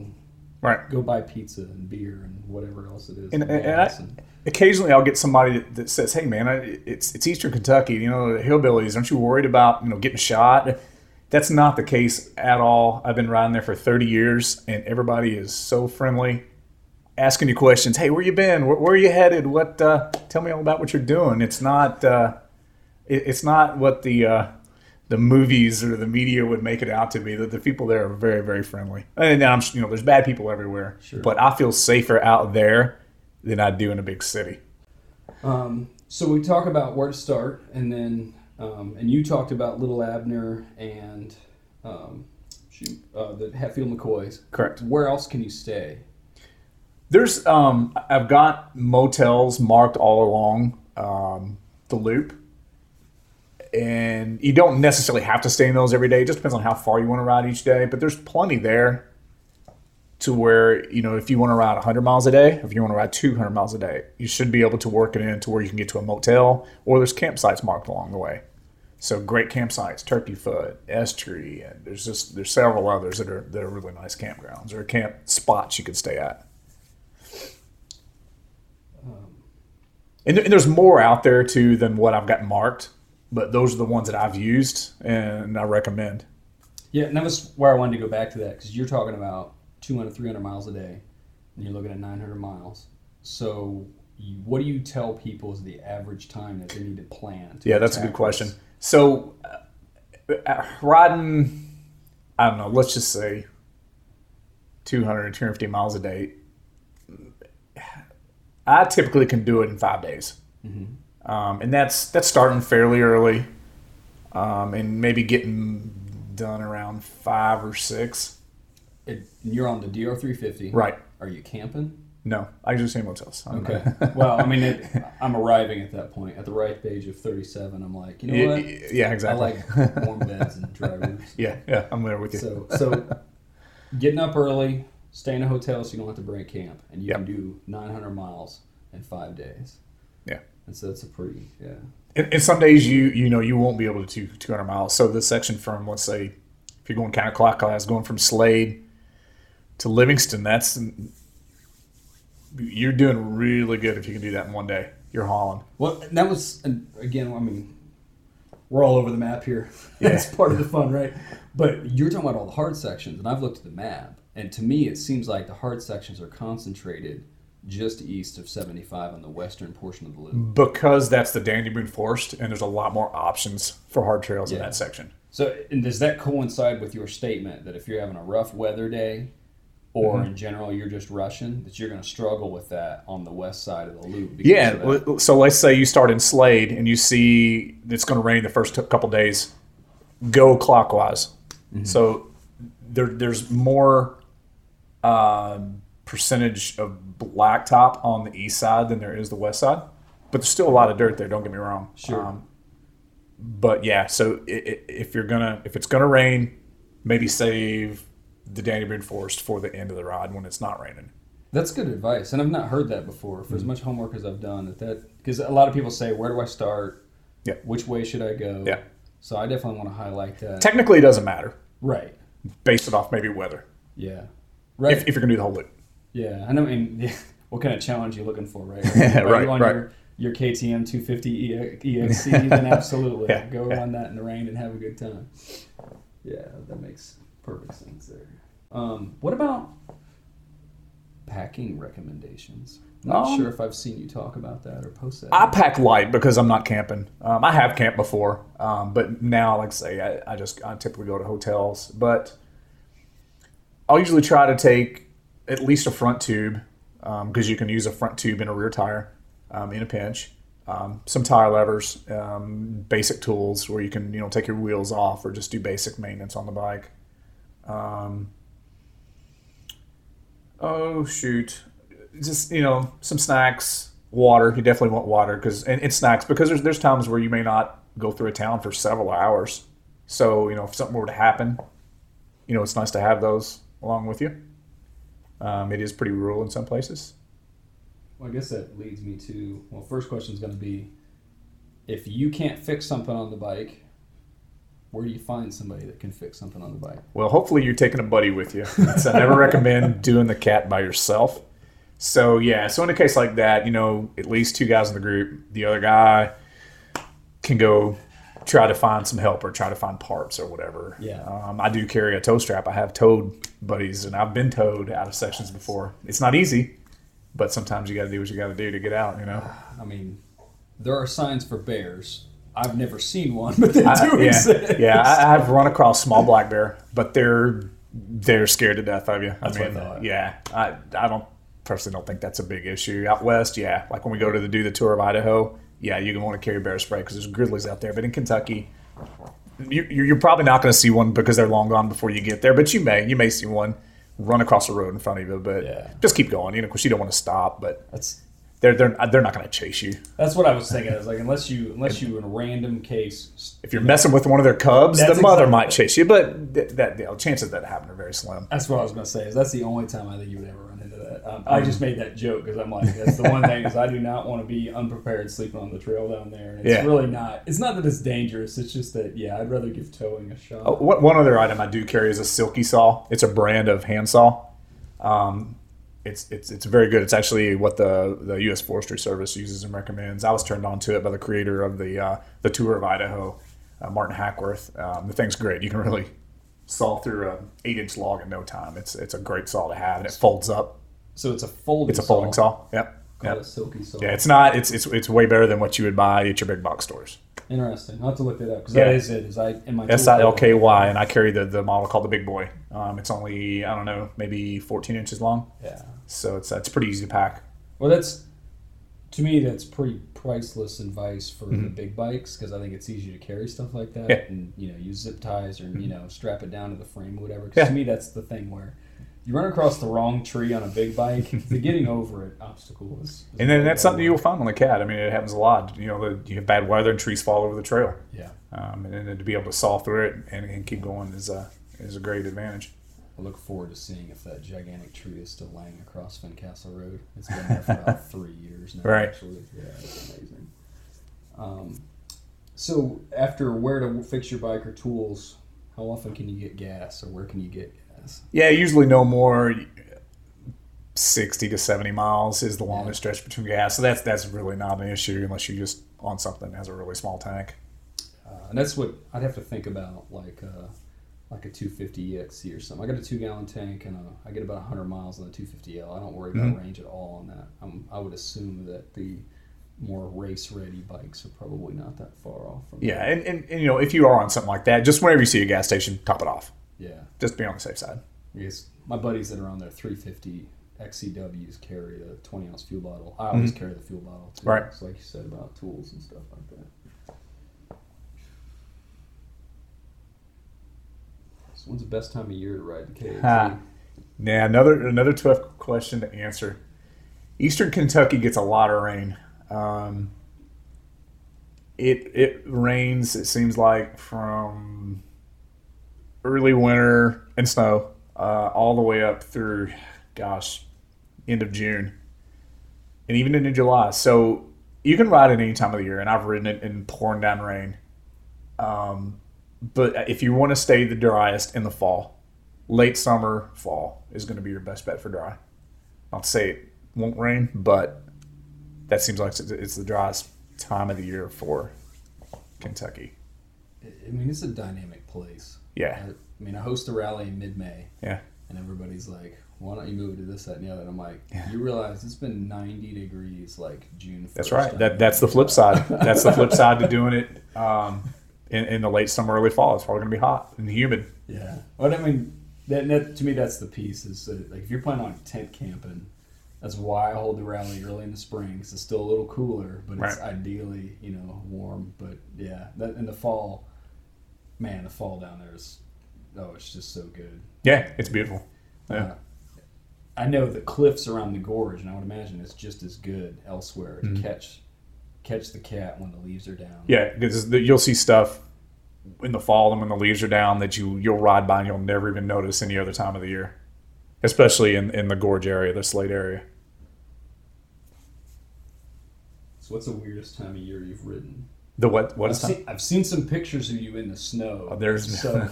Right. go buy pizza and beer and whatever else it is. And, and and I, and- occasionally I'll get somebody that, that says, "Hey, man, I, it's it's Eastern Kentucky. You know, the hillbillies. Aren't you worried about you know getting shot?" That's not the case at all. I've been riding there for 30 years, and everybody is so friendly, asking you questions. Hey, where you been? Where, where are you headed? What? Uh, tell me all about what you're doing. It's not. Uh, it, it's not what the uh, the movies or the media would make it out to be. That the people there are very, very friendly. And I'm, you know, there's bad people everywhere, Sure. but I feel safer out there than I do in a big city. Um, so we talk about where to start, and then um, and you talked about Little Abner and um, shoot uh, the Hatfield McCoys. Correct. Where else can you stay? There's, um, I've got motels marked all along um, the loop, and you don't necessarily have to stay in those every day. It just depends on how far you want to ride each day. But there's plenty there to where you know if you want to ride 100 miles a day, if you want to ride 200 miles a day, you should be able to work it in to where you can get to a motel, or there's campsites marked along the way. So great campsites, Turkey Foot, Tree, and there's just there's several others that are that are really nice campgrounds or camp spots you could stay at. Um. And, and there's more out there too than what I've got marked, but those are the ones that I've used and I recommend. Yeah, and that was where I wanted to go back to that because you're talking about 200, 300 miles a day, and you're looking at 900 miles. So, you, what do you tell people is the average time that they need to plan? To Yeah, that's a good question. So, uh, uh, riding, I don't know, let's just say 200 to 250 miles a day, I typically can do it in five days. Um, and that's that's starting fairly early um, and maybe getting done around five or six. It, you're on the DR 350, Right. Are you camping? No, I usually stay in motels. I'm- Okay. *laughs* well, I mean, it, I'm arriving at that point. At the ripe age of 37, I'm like, you know what? yeah, exactly. I like warm beds and dry roofs. *laughs* yeah, yeah, I'm there with you. So, *laughs* so getting up early, stay in a hotel so you don't have to break camp, and you Yep. can do 900 miles in five days. Yeah. And so that's a pretty, yeah. And, and some days you you know you won't be able to do 200 miles. So this section from let's say if you're going counterclockwise, going from Slade to Livingston, that's you're doing really good if you can do that in one day. You're hauling. Well, that was, and again, I mean, we're all over the map here. *laughs* Yeah. That's part of the fun, right? But you're talking about all the hard sections, and I've looked at the map, and to me, it seems like the hard sections are concentrated just east of 75 on the western portion of the loop. because that's the Daniel Boone Forest, and there's a lot more options for hard trails in that section. So, and does that coincide with your statement that if you're having a rough weather day, or Mm-hmm. in general you're just rushing, that you're going to struggle with that on the west side of the loop? Yeah. of that? l- So let's say you start in Slade and you see it's going to rain the first couple days. Go clockwise. So there, there's more uh, percentage of blacktop on the east side than there is the west side, but there's still a lot of dirt there. Don't get me wrong. Sure. but yeah, so i- i- if you're gonna if it's gonna rain, maybe save the Daniel Boone Forest for the end of the ride when it's not raining. That's good advice, and I've not heard that before. For as Mm-hmm. much homework as I've done, that that because a lot of people say, "Where do I start? Yeah. Which way should I go?" Yeah. So I definitely want to highlight that. Technically, it doesn't matter. right. Base it off maybe weather. Yeah. Right. If, if you're gonna do the whole loop. Yeah. I know. I mean, yeah, *laughs* what kind of challenge you looking for, right? *laughs* Are right, you on right. your your KTM 250 E- EXC? *laughs* then absolutely Yeah, go yeah. run that in the rain and have a good time. Yeah, that makes perfect sense there. Um, what about packing recommendations? I'm not Um, sure if I've seen you talk about that or post that. I pack light because I'm not camping. Um, I have camped before, um, but now, like I say, I, I just I typically go to hotels. But I'll usually try to take at least a front tube because you can use a front tube in a rear tire um, in a pinch. Um, some tire levers, um, basic tools where you can you know take your wheels off or just do basic maintenance on the bike. Um, oh shoot, just you know some snacks, water. You definitely want water because and, and snacks because there's there's times where you may not go through a town for several hours. So you know if something were to happen, you know it's nice to have those along with you. Um, it is pretty rural in some places. Well, I guess that leads me to well, first question is going to be if you can't fix something on the bike, where do you find somebody that can fix something on the bike? Well, hopefully you're taking a buddy with you. So I never *laughs* recommend doing the KAT by yourself. So yeah, so in a case like that, you know, at least two guys in the group. The other guy can go try to find some help or try to find parts or whatever. Yeah. Um, I do carry a tow strap. I have towed buddies, and I've been towed out of sections before. It's not easy, but sometimes you got to do what you got to do to get out. You know. I mean, there are signs for bears. I've never seen one, *laughs* but they do I- yeah, exist. yeah. I, I've run across small black bear, but they're they're scared to death of you. That's I what I mean, thought. yeah. I I don't personally don't think that's a big issue out west. Yeah, like when we go to the do the tour of Idaho, yeah, you're gonna want to carry bear spray because there's grizzlies out there. But in Kentucky, you, you're you're probably not going to see one because they're long gone before you get there. But you may you may see one run across the road in front of you. But Yeah. just keep going. You know, course, you don't want to stop. But That's they're they're they're not going to chase you. that's what I was thinking. I was like, unless you unless you in a random case, If you're messing with one of their cubs, the mother exactly- might chase you, but th- that you know, chances that happen are very slim. that's what I was going to say. Is that's the only time I think you would ever run into that. Um, I just made that joke because I'm like, that's the one thing is I do not want to be unprepared sleeping on the trail down there. And it's Yeah. really not. It's not that it's dangerous. It's just that yeah, I'd rather give towing a shot. Oh, one one other item I do carry is a Silky Saw. It's a brand of handsaw. Um, it's it's it's very good. It's actually what the the U.S. Forestry Service uses and recommends. I was turned on to it by the creator of the uh, the tour of Idaho, uh, Martin Hackworth. Um, the thing's great. You can really saw through a eight inch log in no time. It's it's a great saw to have, and it folds up. So it's a folding. It's a folding saw. Yep. Called Yep. a silky saw. Yeah, it's not. It's it's it's way better than what you would buy at your big box stores. Interesting. I'll have to look that up because Yeah. that is it. Is I in my S I L K Y, and I carry the, the model called the Big Boy. Um, it's only I don't know, maybe 14 inches long, Yeah. so it's it's pretty easy to pack. Well, that's to me that's pretty priceless advice for the big bikes because I think it's easy to carry stuff like that Mm-hmm. Yeah. Mm-hmm. and you know use zip ties or you know strap it down to the frame or whatever. Because Yeah. to me that's the thing where you run across the wrong tree on a big bike, *laughs* the getting over it obstacle is. is And then that's something you'll find on the KAT. I mean, it happens a lot. You know, the, you have bad weather and trees fall over the trail, Yeah. um, and then to be able to saw through it and, and keep going is a is a great advantage. I look forward to seeing if that gigantic tree is still laying across Fincastle Road. It's been there for about *laughs* three years now. Right. Actually, yeah, it's amazing. Um, so after where to fix your bike or tools, how often can you get gas, or where can you get Yeah, usually no more. 60 to 70 miles is the longest stretch between gas. So that's that's really not an issue unless you just on something that has a really small tank. Uh, and that's what I'd have to think about, like uh, like a 250 EXC or something. I got a two gallon tank and a, I get about 100 miles on the 250L. I don't worry about Mhm. range at all on that. I'm, I would assume that the more race ready bikes are probably not that far off from Yeah, and, and, and you know if you are on something like that, just whenever you see a gas station, top it off. Yeah. Just be on the safe side. Guess my buddies that are on their 350 XCWs carry a 20 ounce fuel bottle. I always carry the fuel bottle too. Mm-hmm. Right. It's like you said about tools and stuff like that. So when's the best time of year to ride the KAT? Ha. Yeah, another another tough question to answer. Eastern Kentucky gets a lot of rain. Um, it it rains. It seems like from early winter and snow uh, all the way up through, gosh, end of June, and even into July. So you can ride it any time of the year, and I've ridden it in pouring down rain. Um, but if you want to stay the driest in the fall, late summer, fall is going to be your best bet for dry. To say it won't rain, but that seems like it's the driest time of the year for Kentucky. I mean, it's a dynamic place. Yeah, I, mean, I host a rally in mid May. Yeah. And everybody's like, why don't you move it to this, that, and the other? And I'm like, Yeah. you realize it's been 90 degrees like June 1st. that's right. That that's the flip side. That's the flip *laughs* side to doing it um, in, in the late summer, early fall. It's probably going to be hot and humid. Yeah. But I mean, that, that to me, that's the piece is that, like, if you're planning on tent camping, that's why I hold the rally early in the spring because it's still a little cooler, but it's Right. ideally, you know, warm. But yeah, that in the fall, man, the fall down there is, oh, it's just so good. Yeah, it's beautiful. Yeah. Uh, I know the cliffs around the gorge, and I would imagine it's just as good elsewhere to catch catch the KAT when the leaves are down. Mm-hmm. Yeah, because you'll see stuff in the fall and when the leaves are down that you you'll ride by and you'll never even notice any other time of the year, especially in, in the gorge area, the Slade area. So, what's the weirdest time of year you've ridden? The what what I've is seen, I've seen some pictures of you in the snow. Oh, there's so.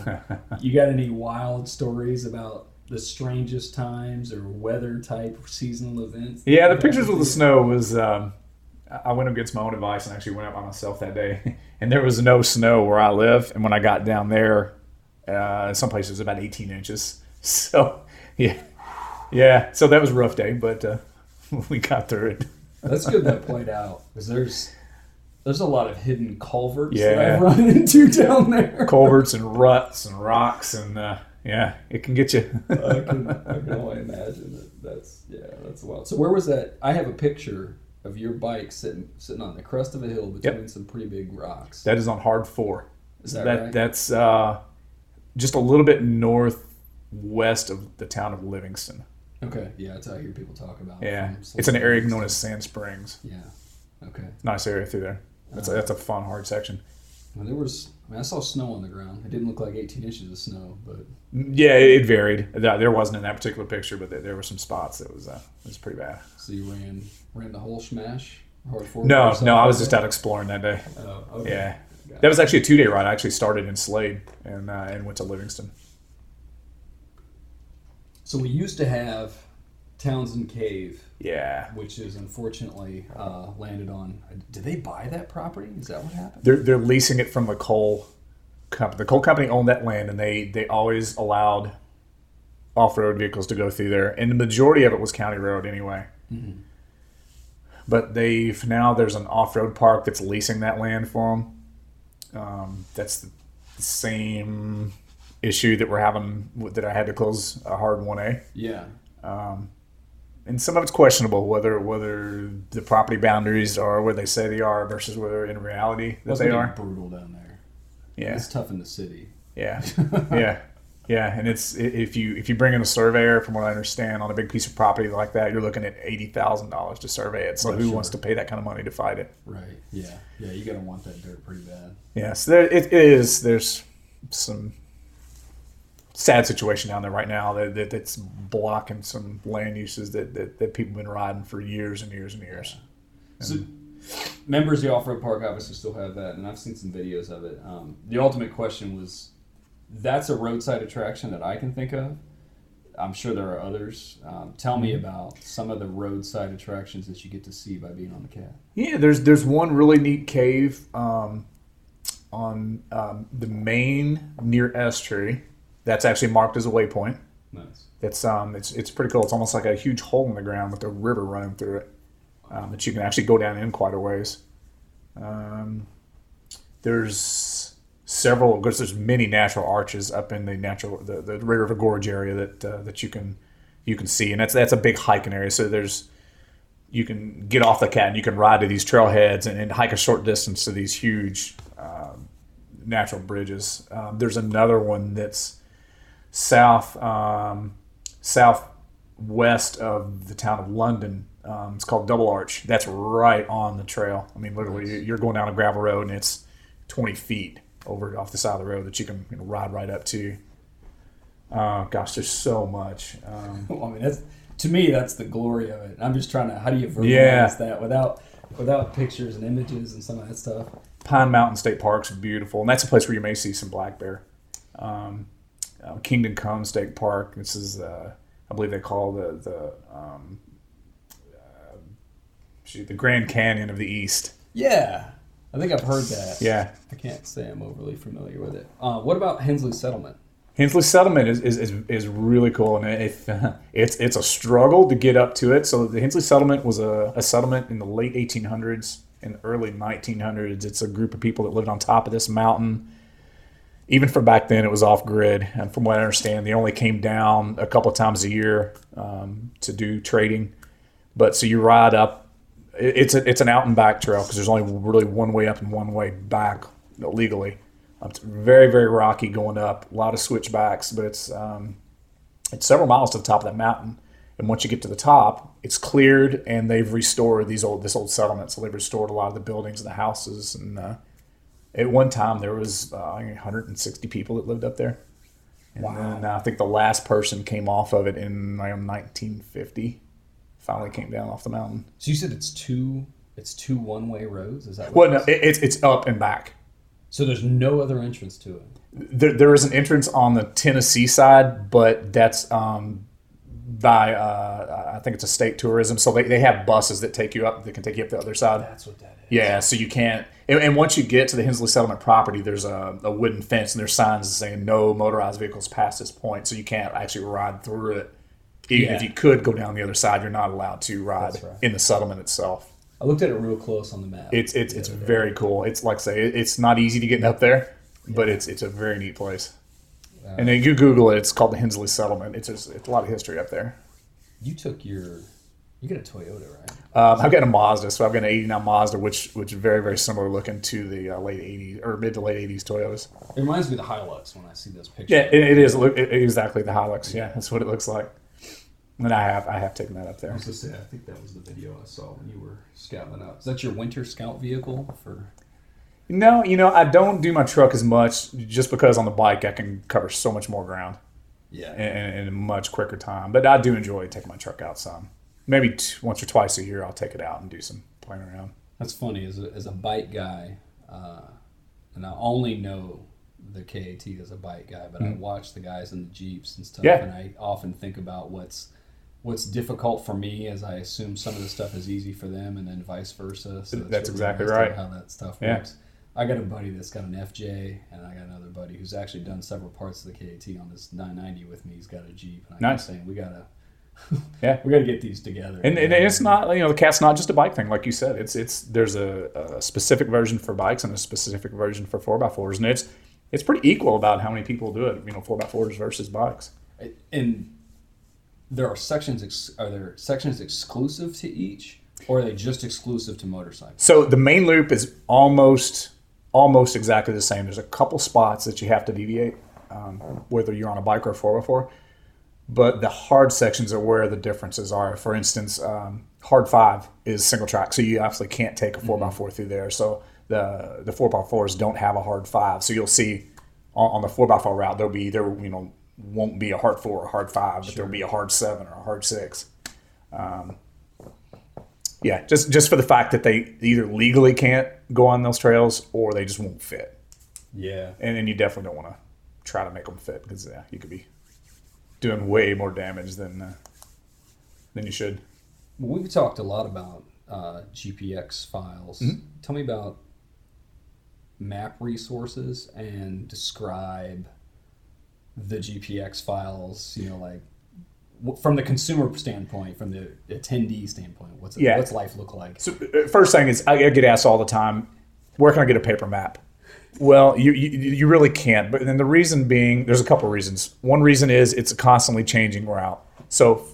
*laughs* you got any wild stories about the strangest times or weather type seasonal events? yeah, the pictures with the snow was. Um, I went against my own advice and actually went out by myself that day, *laughs* and there was no snow where I live. And when I got down there, uh, some places it was about 18 inches. *laughs* So yeah, yeah. So that was a rough day, but uh, we got through it. That's good that played out because there's there's a lot of hidden culverts that I've run *laughs* into down there. culverts and ruts and rocks and uh, yeah, it can get you. I can, I can only imagine that. That's yeah, that's wild. So where was that? I have a picture of your bike sitting sitting on the crest of a hill between some pretty big rocks. that is on hard four. Is that right? That's uh, just a little bit northwest of the town of Livingston. okay, yeah, that's how I hear people talk about. Yeah, from it's an area known as. Sand Springs. Yeah. Okay. Nice area through there. That's a, that's a fun hard section. Well, there was. I mean, I saw snow on the ground. It didn't look like 18 inches of snow, but Yeah, it, varied. There wasn't in that particular picture, but there, were some spots that was uh, it was pretty bad. so you ran ran the whole smash. No, no, I was just out exploring that day. Oh, okay. Yeah, Got that was actually a two day ride. I actually started in Slade and uh, and went to Livingston. So we used to have Townsend Cave, Yeah, which is unfortunately uh, landed on. Did they buy that property? Is that what happened? they're they're leasing it from the coal company. The coal company owned that land, and they they always allowed off road vehicles to go through there, and the majority of it was county road anyway. But they've now there's an off road park that's leasing that land for them. Um, that's the same issue that we're having that I had to close a hard one A. Yeah. And some of it's questionable whether whether the property boundaries are where they say they are versus where in reality that they are. brutal down there. Yeah, It's tough in the city. yeah, *laughs* yeah, yeah. And it's if you if you bring in a surveyor, from what I understand, on a big piece of property like that, you're looking at eighty thousand dollars to survey it. So Oh, who sure. wants to pay that kind of money to fight it? Right. Yeah. Yeah. You gotta want that dirt pretty bad. Yes, there it is. There's some sad situation down there right now that, that that's blocking some land uses that, that, that people have been riding for years and years and years. So, members of the off-road park obviously still have that, and I've seen some videos of it. Um, the ultimate question was, that's a roadside attraction that I can think of. I'm sure there are others. Um, tell me about some of the roadside attractions that you get to see by being on the KAT. Yeah, there's there's one really neat cave um, on um, the main near S-Tree that's actually marked as a waypoint. Nice. It's um it's it's pretty cool. It's almost like a huge hole in the ground with a river running through it. um, that you can actually go down in quite a ways. Um, there's several. Because there's many natural arches up in the natural the, the Red River Gorge area that uh, that you can you can see, and that's that's a big hiking area. So there's you can get off the KAT and you can ride to these trailheads and, and hike a short distance to these huge um, natural bridges. Um, there's another one that's south um, southwest of the town of London. Um, it's called Double Arch. That's right on the trail. I mean, literally, you're going down a gravel road and it's 20 feet over off the side of the road that you can you know, ride right up to. Oh gosh, there's so much. Um, *laughs* Well, I mean, that's to me, that's the glory of it. I'm just trying to. How do you verbalize Yeah. that without without pictures and images and some of that stuff? Pine Mountain State Park's beautiful, and that's a place where you may see some black bear. Um, uh, Kingdom Come State Park. This is, uh, I believe they call the the um, uh, shoot, the Grand Canyon of the East. Yeah, I think I've heard that. Yeah, I can't say I'm overly familiar with it. Uh, what about Hensley Settlement? Hensley Settlement is, is, is, is really cool, and *laughs* it's it's a struggle to get up to it. So the Hensley Settlement was a, a settlement in the late 1800s and early 1900s. It's a group of people that lived on top of this mountain. Even for back then, it was off grid, and from what I understand, they only came down a couple of times a year um, to do trading. But so you ride up. It's a, it's an out and back trail because there's only really one way up and one way back legally. Um, It's very very rocky going up, a lot of switchbacks, but it's um, it's several miles to the top of that mountain. And once you get to the top, it's cleared, and they've restored these old this old settlement. So they've restored a lot of the buildings and the houses. And uh, at one time, there was uh, 160 people that lived up there. And Wow. then uh, I think the last person came off of it in like, 1950. Finally came down off the mountain. So you said it's two. It's two one way roads. Is that what Well, no, it, it's it's up and back. So there's no other entrance to it. there, there is an entrance on the Tennessee side, but that's um, by uh, I think it's a state tourism. So they, they have buses that take you up that can take you up the other side. That's what that is. Yeah, so you can't. And, and once you get to the Hensley Settlement property, there's a, a wooden fence and there's signs saying no motorized vehicles past this point. So you can't actually ride through it. Even Yeah. if you could go down the other side, you're not allowed to ride right. in the settlement itself. I looked at it real close on the map. It's it's it's very cool. It's like I say, it's not easy to get up there, but it's it's a very neat place. And then you Google it. It's called the Hensley Settlement. It's just, it's a lot of history up there. you took your. You got a Toyota, right? Um, I've got a Mazda, so I've got an '89 Mazda, which which is very very similar looking to the uh, late '80s or mid to late '80s Toyotas. It reminds me of the Hilux when I see those pictures. Yeah, it, it is look, it- exactly the Hilux. Yeah, that's what it looks like. And I have I have taken that up there. I was gonna say, I think that was the video I saw when you were scouting up. Is that your winter scout vehicle for? No, you know I don't do my truck as much just because on the bike I can cover so much more ground. Yeah. in, in a much quicker time. But I do enjoy taking my truck out some. Maybe t- once or twice a year, I'll take it out and do some playing around. That's funny. As a, as a bike guy, uh, and I only know the KAT as a bike guy, but I watch the guys in the Jeeps and stuff, Mm-hmm. Yeah. and I often think about what's what's difficult for me, as I assume some of the stuff is easy for them, and then vice versa. So That's really exactly nice right. How that stuff Yeah. I got a buddy that's got an FJ, and I got another buddy who's actually done several parts of the KAT on this 990 with me. He's got a Jeep, and I Nice. saying we gotta, *laughs* Yeah. we gotta get these together. And, and it's not you know the KAT's not just a bike thing like you said. It's it's there's a, a specific version for bikes and a specific version for four x fours, and it's it's pretty equal about how many people do it. You know, four x fours versus bikes. and there are sections ex- are there sections exclusive to each or are they just exclusive to motorcycles So the main loop is almost almost exactly the same. There's a couple spots that you have to deviate, um, whether you're on a bike or a four x four. But the hard sections are where the differences are. For instance, um, hard five is single track, so you absolutely can't take a four x four through there. So the the four x fours don't have a hard five. So you'll see on, on the four x four route there'll be there you know won't be a hard four or hard five, but there'll be a hard seven or a hard six. Yeah, just just for the fact that they either legally can't go on those trails or they just won't fit, yeah. And, and you definitely don't want to try to make them fit because yeah, you could be doing way more damage than uh, than you should. well, we've talked a lot about uh, gpx files. Tell me about map resources and describe the gpx files you know like from the consumer standpoint, from the attendee standpoint, what's it, Yeah. what's life look like? So uh, first thing is I get asked all the time, where can I get a paper map? Well, you, you you really can't. But then the reason being, there's a couple reasons. One reason is it's a constantly changing route. So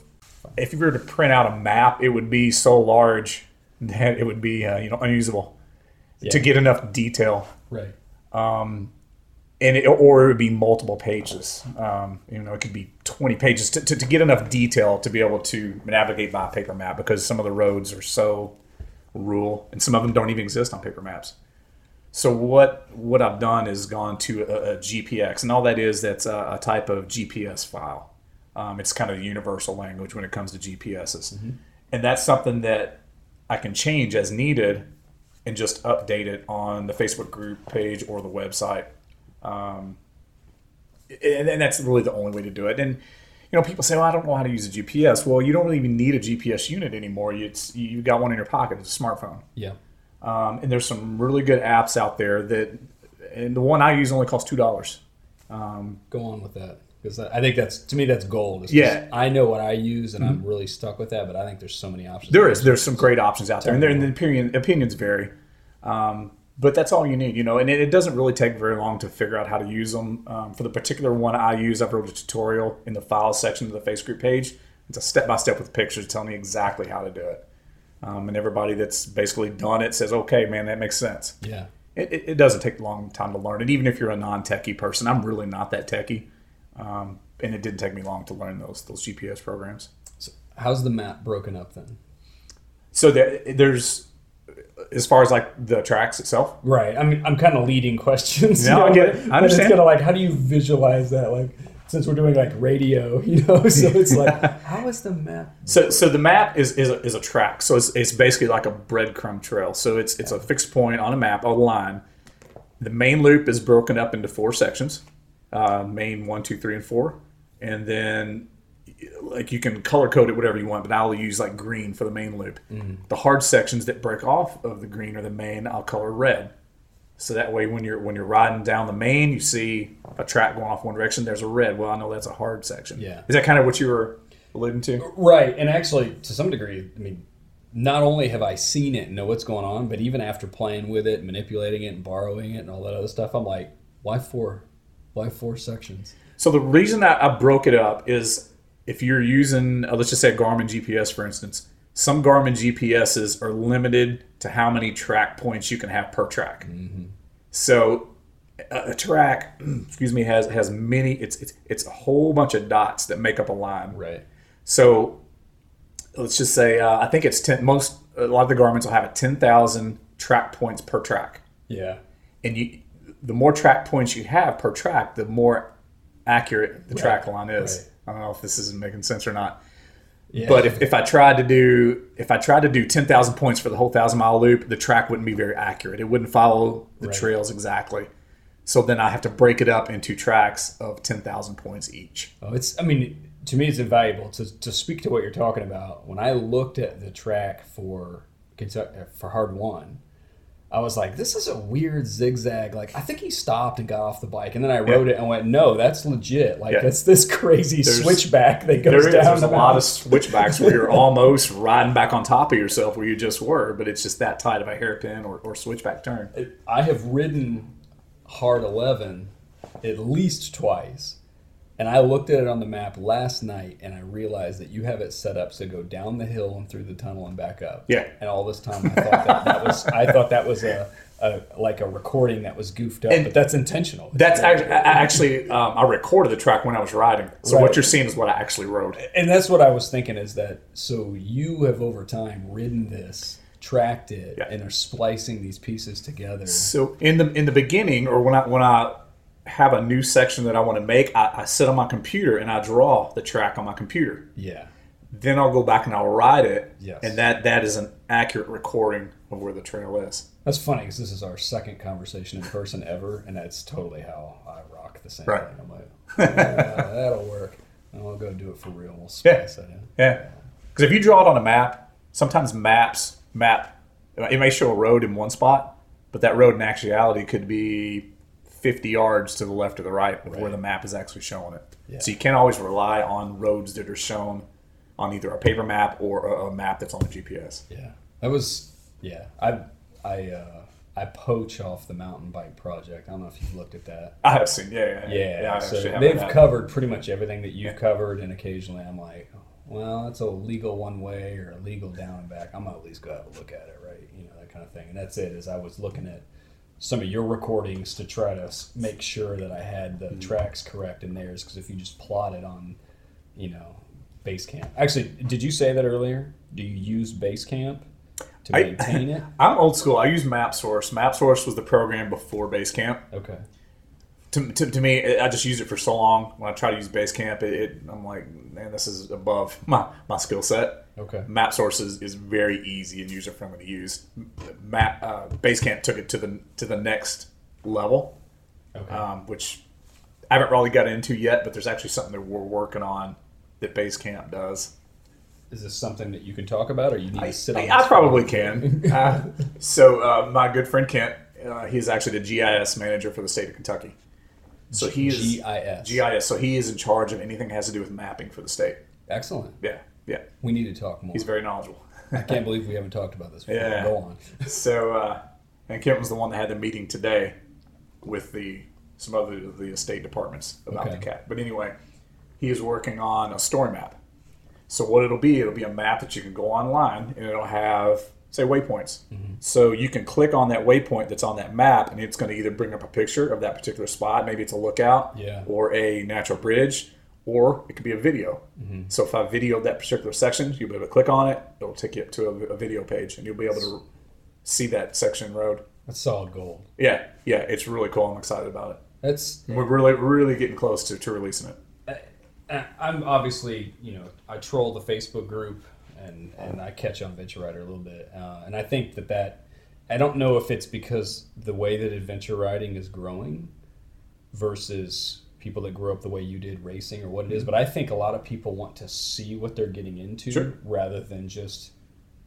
if you were to print out a map, it would be so large that it would be uh, you know unusable to get enough detail, Right. And it, or it would be multiple pages. Um, you know, it could be 20 pages to, to, to get enough detail to be able to navigate by a paper map because some of the roads are so rural and some of them don't even exist on paper maps. So what what I've done is gone to a, a GPX, and all that is that's a, a type of GPS file. Um, it's kind of a universal language when it comes to GPSs, and that's something that I can change as needed and just update it on the Facebook group page or the website. Um, and, and that's really the only way to do it. And you know, people say, "Well, I don't know how to use a GPS." Well, you don't really even need a GPS unit anymore. It's you got one in your pocket. It's a smartphone. Yeah. Um, and there's some really good apps out there that, and the one I use only costs two dollars. Um, Go on with that because I think that's to me that's gold. Yeah. Mm-hmm. I know what I use and I'm really stuck with that, but I think there's so many options. There is there's some great options out there, and, there, and the opinion opinions vary. Um, but that's all you need, you know. And it, it doesn't really take very long to figure out how to use them. Um, for the particular one I use, I've wrote a tutorial in the files section of the face group page. It's a step by step with pictures telling me exactly how to do it. Um, and everybody that's basically done it says, "Okay, man, that makes sense." Yeah. it, it, it doesn't take a long time to learn it. Even if you're a non-techie person, I'm really not that techie, um, and it didn't take me long to learn those those GPS programs. So how's the map broken up then? So there, there's as far as like the tracks itself. Right. I mean, I'm kind of leading questions. *laughs* No, I get it. I It's understand. kind of like, how do you visualize that? Like, since we're doing like radio, *laughs* you know, so it's like, *laughs* how is the map? So so the map is is a, is a track. So it's, it's basically like a breadcrumb trail. So it's it's a fixed point on a map, on a line. The main loop is broken up into four sections. Uh, main one, two, three, and four, and then like you can color code it whatever you want, but I'll use like green for the main loop. Mm-hmm. The hard sections that break off of the green or the main, I'll color red. So that way, when you're when you're riding down the main, you see a track going off one direction. There's a red. Well, I know that's a hard section. Yeah. Is that kind of what you were alluding to? Right. And actually, to some degree, I mean, not only have I seen it and know what's going on, but even after playing with it, manipulating it, and borrowing it, and all that other stuff, I'm like, why four? Why four sections? So the reason that I broke it up is if you're using, uh, let's just say Garmin GPS, for instance, some Garmin GPSs are limited to how many track points you can have per track. So a, a track, *clears throat* excuse me, has has many. It's it's it's a whole bunch of dots that make up a line. Right. So let's just say uh, I think it's ten. Most a lot of the Garmin's will have a ten thousand track points per track Yeah. and you the more track points you have per track, the more accurate the track line is. I don't know if this isn't making sense or not. Yeah. But if, if I tried to do if I tried to do ten thousand points for the whole thousand mile loop, the track wouldn't be very accurate. It wouldn't follow the Right. trails exactly. So then I have to break it up into tracks of ten thousand points each. Oh, it's. I mean, to me, it's invaluable to, to speak to what you're talking about. When I looked at the track for Kentucky uh, for Hard One, I was like, "This is a weird zigzag." Like, I think he stopped and got off the bike, and then I wrote it and went, "No, that's legit. Like, Yeah. that's this crazy There's- switchback that goes is down there's the a lot of switchbacks where you're *laughs* almost riding back on top of yourself where you just were, but it's just that tight of a hairpin or, or switchback turn. I have ridden Hard Eleven at least twice. And I looked at it on the map last night and I realized that you have it set up to go down the hill and through the tunnel and back up. Yeah. And all this time I thought that, that was I thought that was a, a like a recording that was goofed up, And but that's intentional. That's actually, actually um, I recorded the track when I was riding. So Right. what you're seeing is what I actually wrote. and that's what I was thinking is that so you have over time ridden this, tracked it, Yeah. and are splicing these pieces together. So in the in the beginning, or when I when I have a new section that I want to make, I, I sit on my computer and I draw the track on my computer. Yeah. Then I'll go back and I'll ride it, Yes. and that that is an accurate recording of where the trail is. That's funny because this is our second conversation in person ever, and that's totally how I rock the same Right. thing. I'm like, "Yeah, *laughs* that'll work. And I'll go do it for real. We'll Yeah. that in. Yeah, because if you draw it on a map, sometimes maps map it may show a road in one spot, but that road in actuality could be 50 yards to the left or the right of where Right. the map is actually showing it. Yeah. So you can't always rely on roads that are shown on either a paper map or a, a map that's on the GPS. Yeah, that was yeah. I I uh, I poach off the mountain bike project. I don't know if you've looked at that. I have seen, yeah, yeah, Yeah, I so they've that. covered pretty much everything that you've covered, and occasionally I'm like, well, that's a legal one way or a legal down and back. I'm gonna at least go have a look at it, right? You know that kind of thing. And that's it. As I was looking at some of your recordings to try to make sure that I had the Mm-hmm. tracks correct in theirs, because if you just plot it on, you know, Basecamp. Actually, did you say that earlier? Do you use Basecamp to I- maintain it? *laughs* I'm old school. I use MapSource. MapSource was the program before Basecamp. Okay. To, to, to me, I just use it for so long. When I try to use Basecamp, it, it I'm like, man, this is above *laughs* my, my skill set. Okay. MapSource is, is very easy and user friendly to use. Map uh, Basecamp took it to the to the next level, Okay. um, which I haven't really got into yet. But there's actually something that we're working on that Basecamp does. Is this something that you can talk about, or you need I, to sit on? I probably can. *laughs* Uh, so uh, my good friend Kent, uh, he's actually the GIS manager for the state of Kentucky. So he is GIS. GIS. So he is in charge of anything that has to do with mapping for the state. Excellent. Yeah, yeah. We need to talk more. He's very knowledgeable. I can't *laughs* believe we haven't talked about this before. Yeah. Go on. *laughs* So, uh, and Kent was the one that had the meeting today with the some other of the state departments about Okay. the KAT. But anyway, he is working on a story map. So what it'll be, it'll be a map that you can go online and it'll have say waypoints. Mm-hmm. So you can click on that waypoint that's on that map, and it's going to either bring up a picture of that particular spot, maybe it's a lookout, Yeah. or a natural bridge, or it could be a video. Mm-hmm. So if I videoed that particular section, you'll be able to click on it. It'll take you up to a, a video page, and you'll be able to see that section road. That's solid gold. Yeah, yeah, it's really cool. I'm excited about it. That's. We're really, really getting close to, to releasing it. I'm obviously, you know, I troll the Facebook group and and I catch on Adventure Rider a little bit, uh, and I think that that I don't know if it's because the way that adventure riding is growing versus people that grew up the way you did racing or what it is, but I think a lot of people want to see what they're getting into Sure. rather than just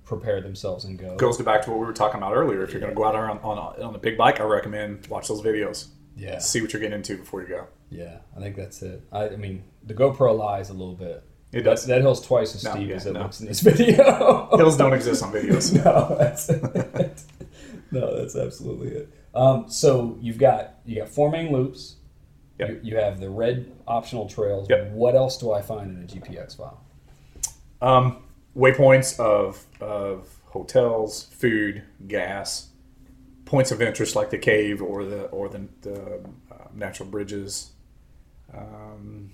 prepare themselves and go. Goes back to what we were talking about earlier. If you're going to go out on, on, a, on a big bike, I recommend watch those videos. Yeah. See what you're getting into before you go. Yeah, I think that's it. I, I mean, the GoPro lies a little bit. It That, does. that hill's twice as No, steep yeah, as it no. looks in this *laughs* video. Hills don't exist on videos. *laughs* no, that's it. *laughs* no, that's absolutely it. Um, so you've got you got four main loops. Yep. You, you have the red optional trails. Yep. What else do I find in a GPX file? Um, waypoints of of hotels, food, gas, points of interest like the cave or the or the, the uh, natural bridges. Um,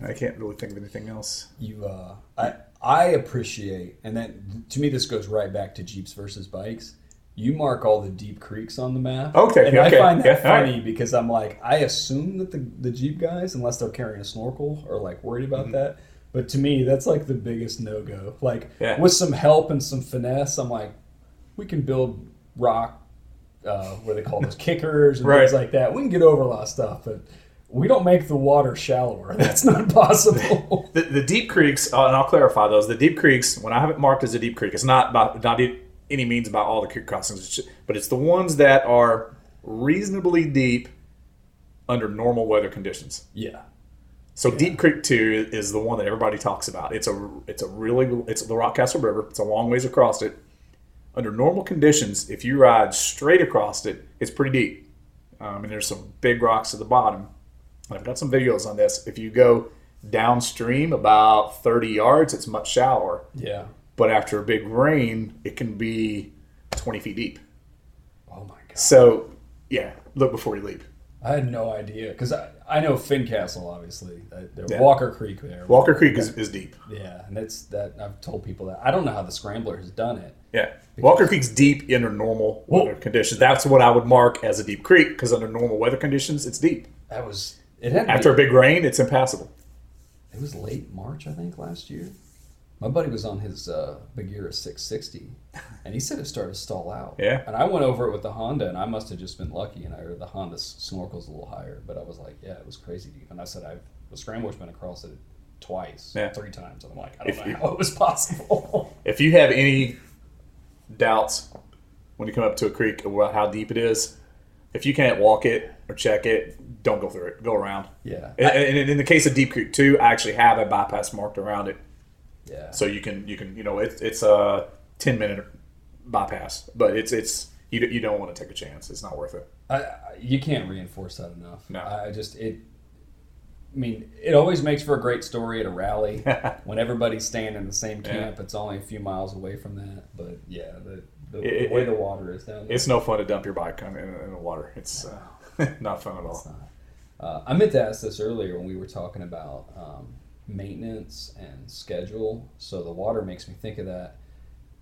I can't really think of anything else. You, uh, I, I appreciate, and then to me this goes right back to Jeeps versus bikes. You mark all the deep creeks on the map. Okay, and okay, I find that yeah, all right. funny because I'm like, I assume that the the Jeep guys, unless they're carrying a snorkel, are like worried about Mm-hmm. that. But to me, that's like the biggest no go. Like Yeah. with some help and some finesse, I'm like, we can build rock, uh, what they call those *laughs* kickers and Right. things like that. We can get over a lot of stuff, but we don't make the water shallower. *laughs* That's not possible. *laughs* The, the deep creeks, uh, and I'll clarify those. The deep creeks, when I have it marked as a deep creek, it's not about not e- any means about all the creek crossings, but it's the ones that are reasonably deep under normal weather conditions. yeah. So Deep Creek Two is the one that everybody talks about. It's a it's a really it's the Rockcastle River. It's a long ways across it. Under normal conditions, if you ride straight across it, it's pretty deep. Um, and there's some big rocks at the bottom. I've got some videos on this. If you go downstream about 30 yards, it's much shallower. Yeah. But after a big rain, it can be 20 feet deep. Oh my god. So yeah, look before you leap. I had no idea because I, I know Fincastle obviously. Uh, Yeah. Walker Creek there. Walker Creek is, is deep. Yeah, and that's that. I've told people that. I don't know how the Scrambler has done it. Yeah. Walker Creek's deep under normal weather conditions. That's what I would mark as a deep creek because under normal weather conditions, it's deep. That was it. Had After a big rain, it's impassable. it was late March, I think, last year. My buddy was on his uh, Bagheera 660, and he said it started to stall out. Yeah. And I went over it with the Honda, and I must have just been lucky, and I heard the Honda snorkel's a little higher, but I was like, yeah, it was crazy deep. And I said, I've the Scrambler's been across it twice, Yeah. three times, and I'm like, I don't If know you- how it was possible. *laughs* If you have any doubts when you come up to a creek about how deep it is, If you can't walk it or check it, don't go through it. Go around. Yeah. And, and in the case of Deep Creek Two, I actually have a bypass marked around it, Yeah. so you can you can you know it's it's a ten minute bypass, but it's it's you you don't want to take a chance. It's not worth it. I, you can't reinforce that enough. No. I just it. I mean, it always makes for a great story at a rally *laughs* when everybody's staying in the same camp. It's only a few miles away from that, but yeah, the, the, It- the way it- the water is down there. It's no fun to dump your bike in, in, in the water. It's uh, *laughs* not fun at It's all. not. Uh, I meant to ask this earlier when we were talking about um, maintenance and schedule. So the water makes me think of that.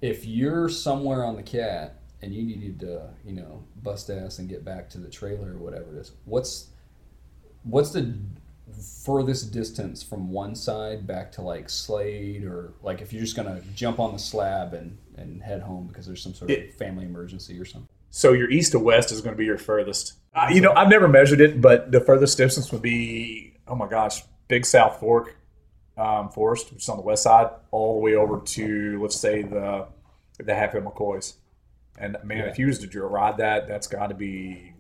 If you're somewhere on the KAT and you needed to, you know, bust ass and get back to the trailer or whatever it is, what's what's the furthest distance from one side back to like Slade or like if you're just gonna jump on the slab and and head home because there's some sort of It- family emergency or something? So your east to west is going to be your furthest. Uh, you know, I've never measured it, but the furthest distance would be oh my gosh, Big South Fork um, Forest, which is on the west side, all the way over to let's say the the Hatfield McCoys. And man, Yeah. if you was to ride that, that's got to be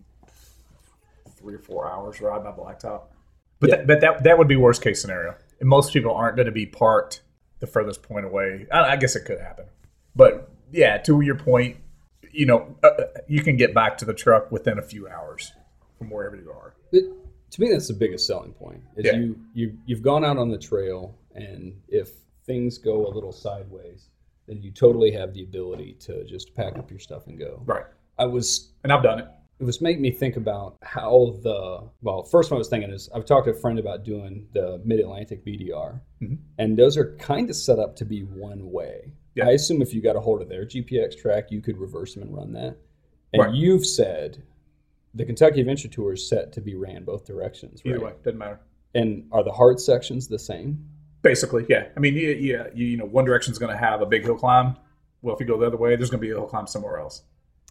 three or four hours ride by blacktop. But that, but that that would be worst case scenario. And most people aren't going to be parked the furthest point away. I, I guess it could happen, but yeah, to your point, you know, uh, uh, you can get back to the truck within a few hours from wherever you are. It, to me, that's the biggest selling point. Is Yeah. you you you've gone out on the trail, and if things go a little sideways, then you totally have the ability to just pack up your stuff and go. Right. I was And I've done it. it was making me think about how the well first one I was thinking is I've talked to a friend about doing the Mid Atlantic BDR, Mhm. and those are kind of set up to be one way. Yeah. I assume if you got a hold of their GPX track, you could reverse them and run that. And Right. you've said the Kentucky Adventure Tour is set to be ran both directions, right? Either way, doesn't matter. And are the hard sections the same? Basically, yeah. I mean, yeah, yeah you, you know, one direction is going to have a big hill climb. Well, if you go the other way, there's going to be a hill climb somewhere else.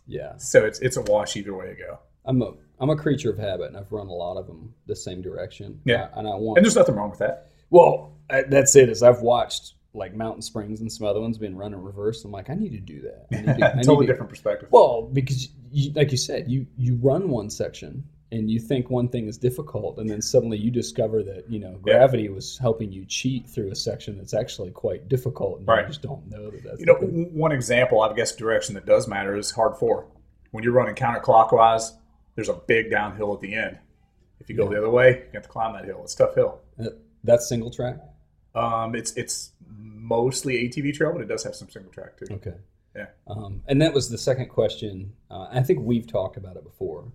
Yeah, So it's it's a wash either way you go. I'm a I'm a creature of habit, and I've run a lot of them the same direction. Yeah. and I want And there's nothing wrong with that. Well, I, that's it. Is I've watched like Mountain Springs and some other ones being run in reverse. I'm like, I need to do that. I need to, *laughs* I need totally to- different perspective. Well, because you, like you said, you you run one section and you think one thing is difficult, and then suddenly you discover that you know Yeah. gravity was helping you cheat through a section that's actually quite difficult, and Right. you just don't know that that's You know, thing. one example, I guess, direction that does matter is hard four. When you're running counterclockwise, there's a big downhill at the end. If you go the other way, you have to climb that hill. It's a tough hill. That- that's single track. Um, it's it's mostly ATV trail, but it does have some single track too. Okay. Yeah. Um, and that was the second question. Uh, I think we've talked about it before.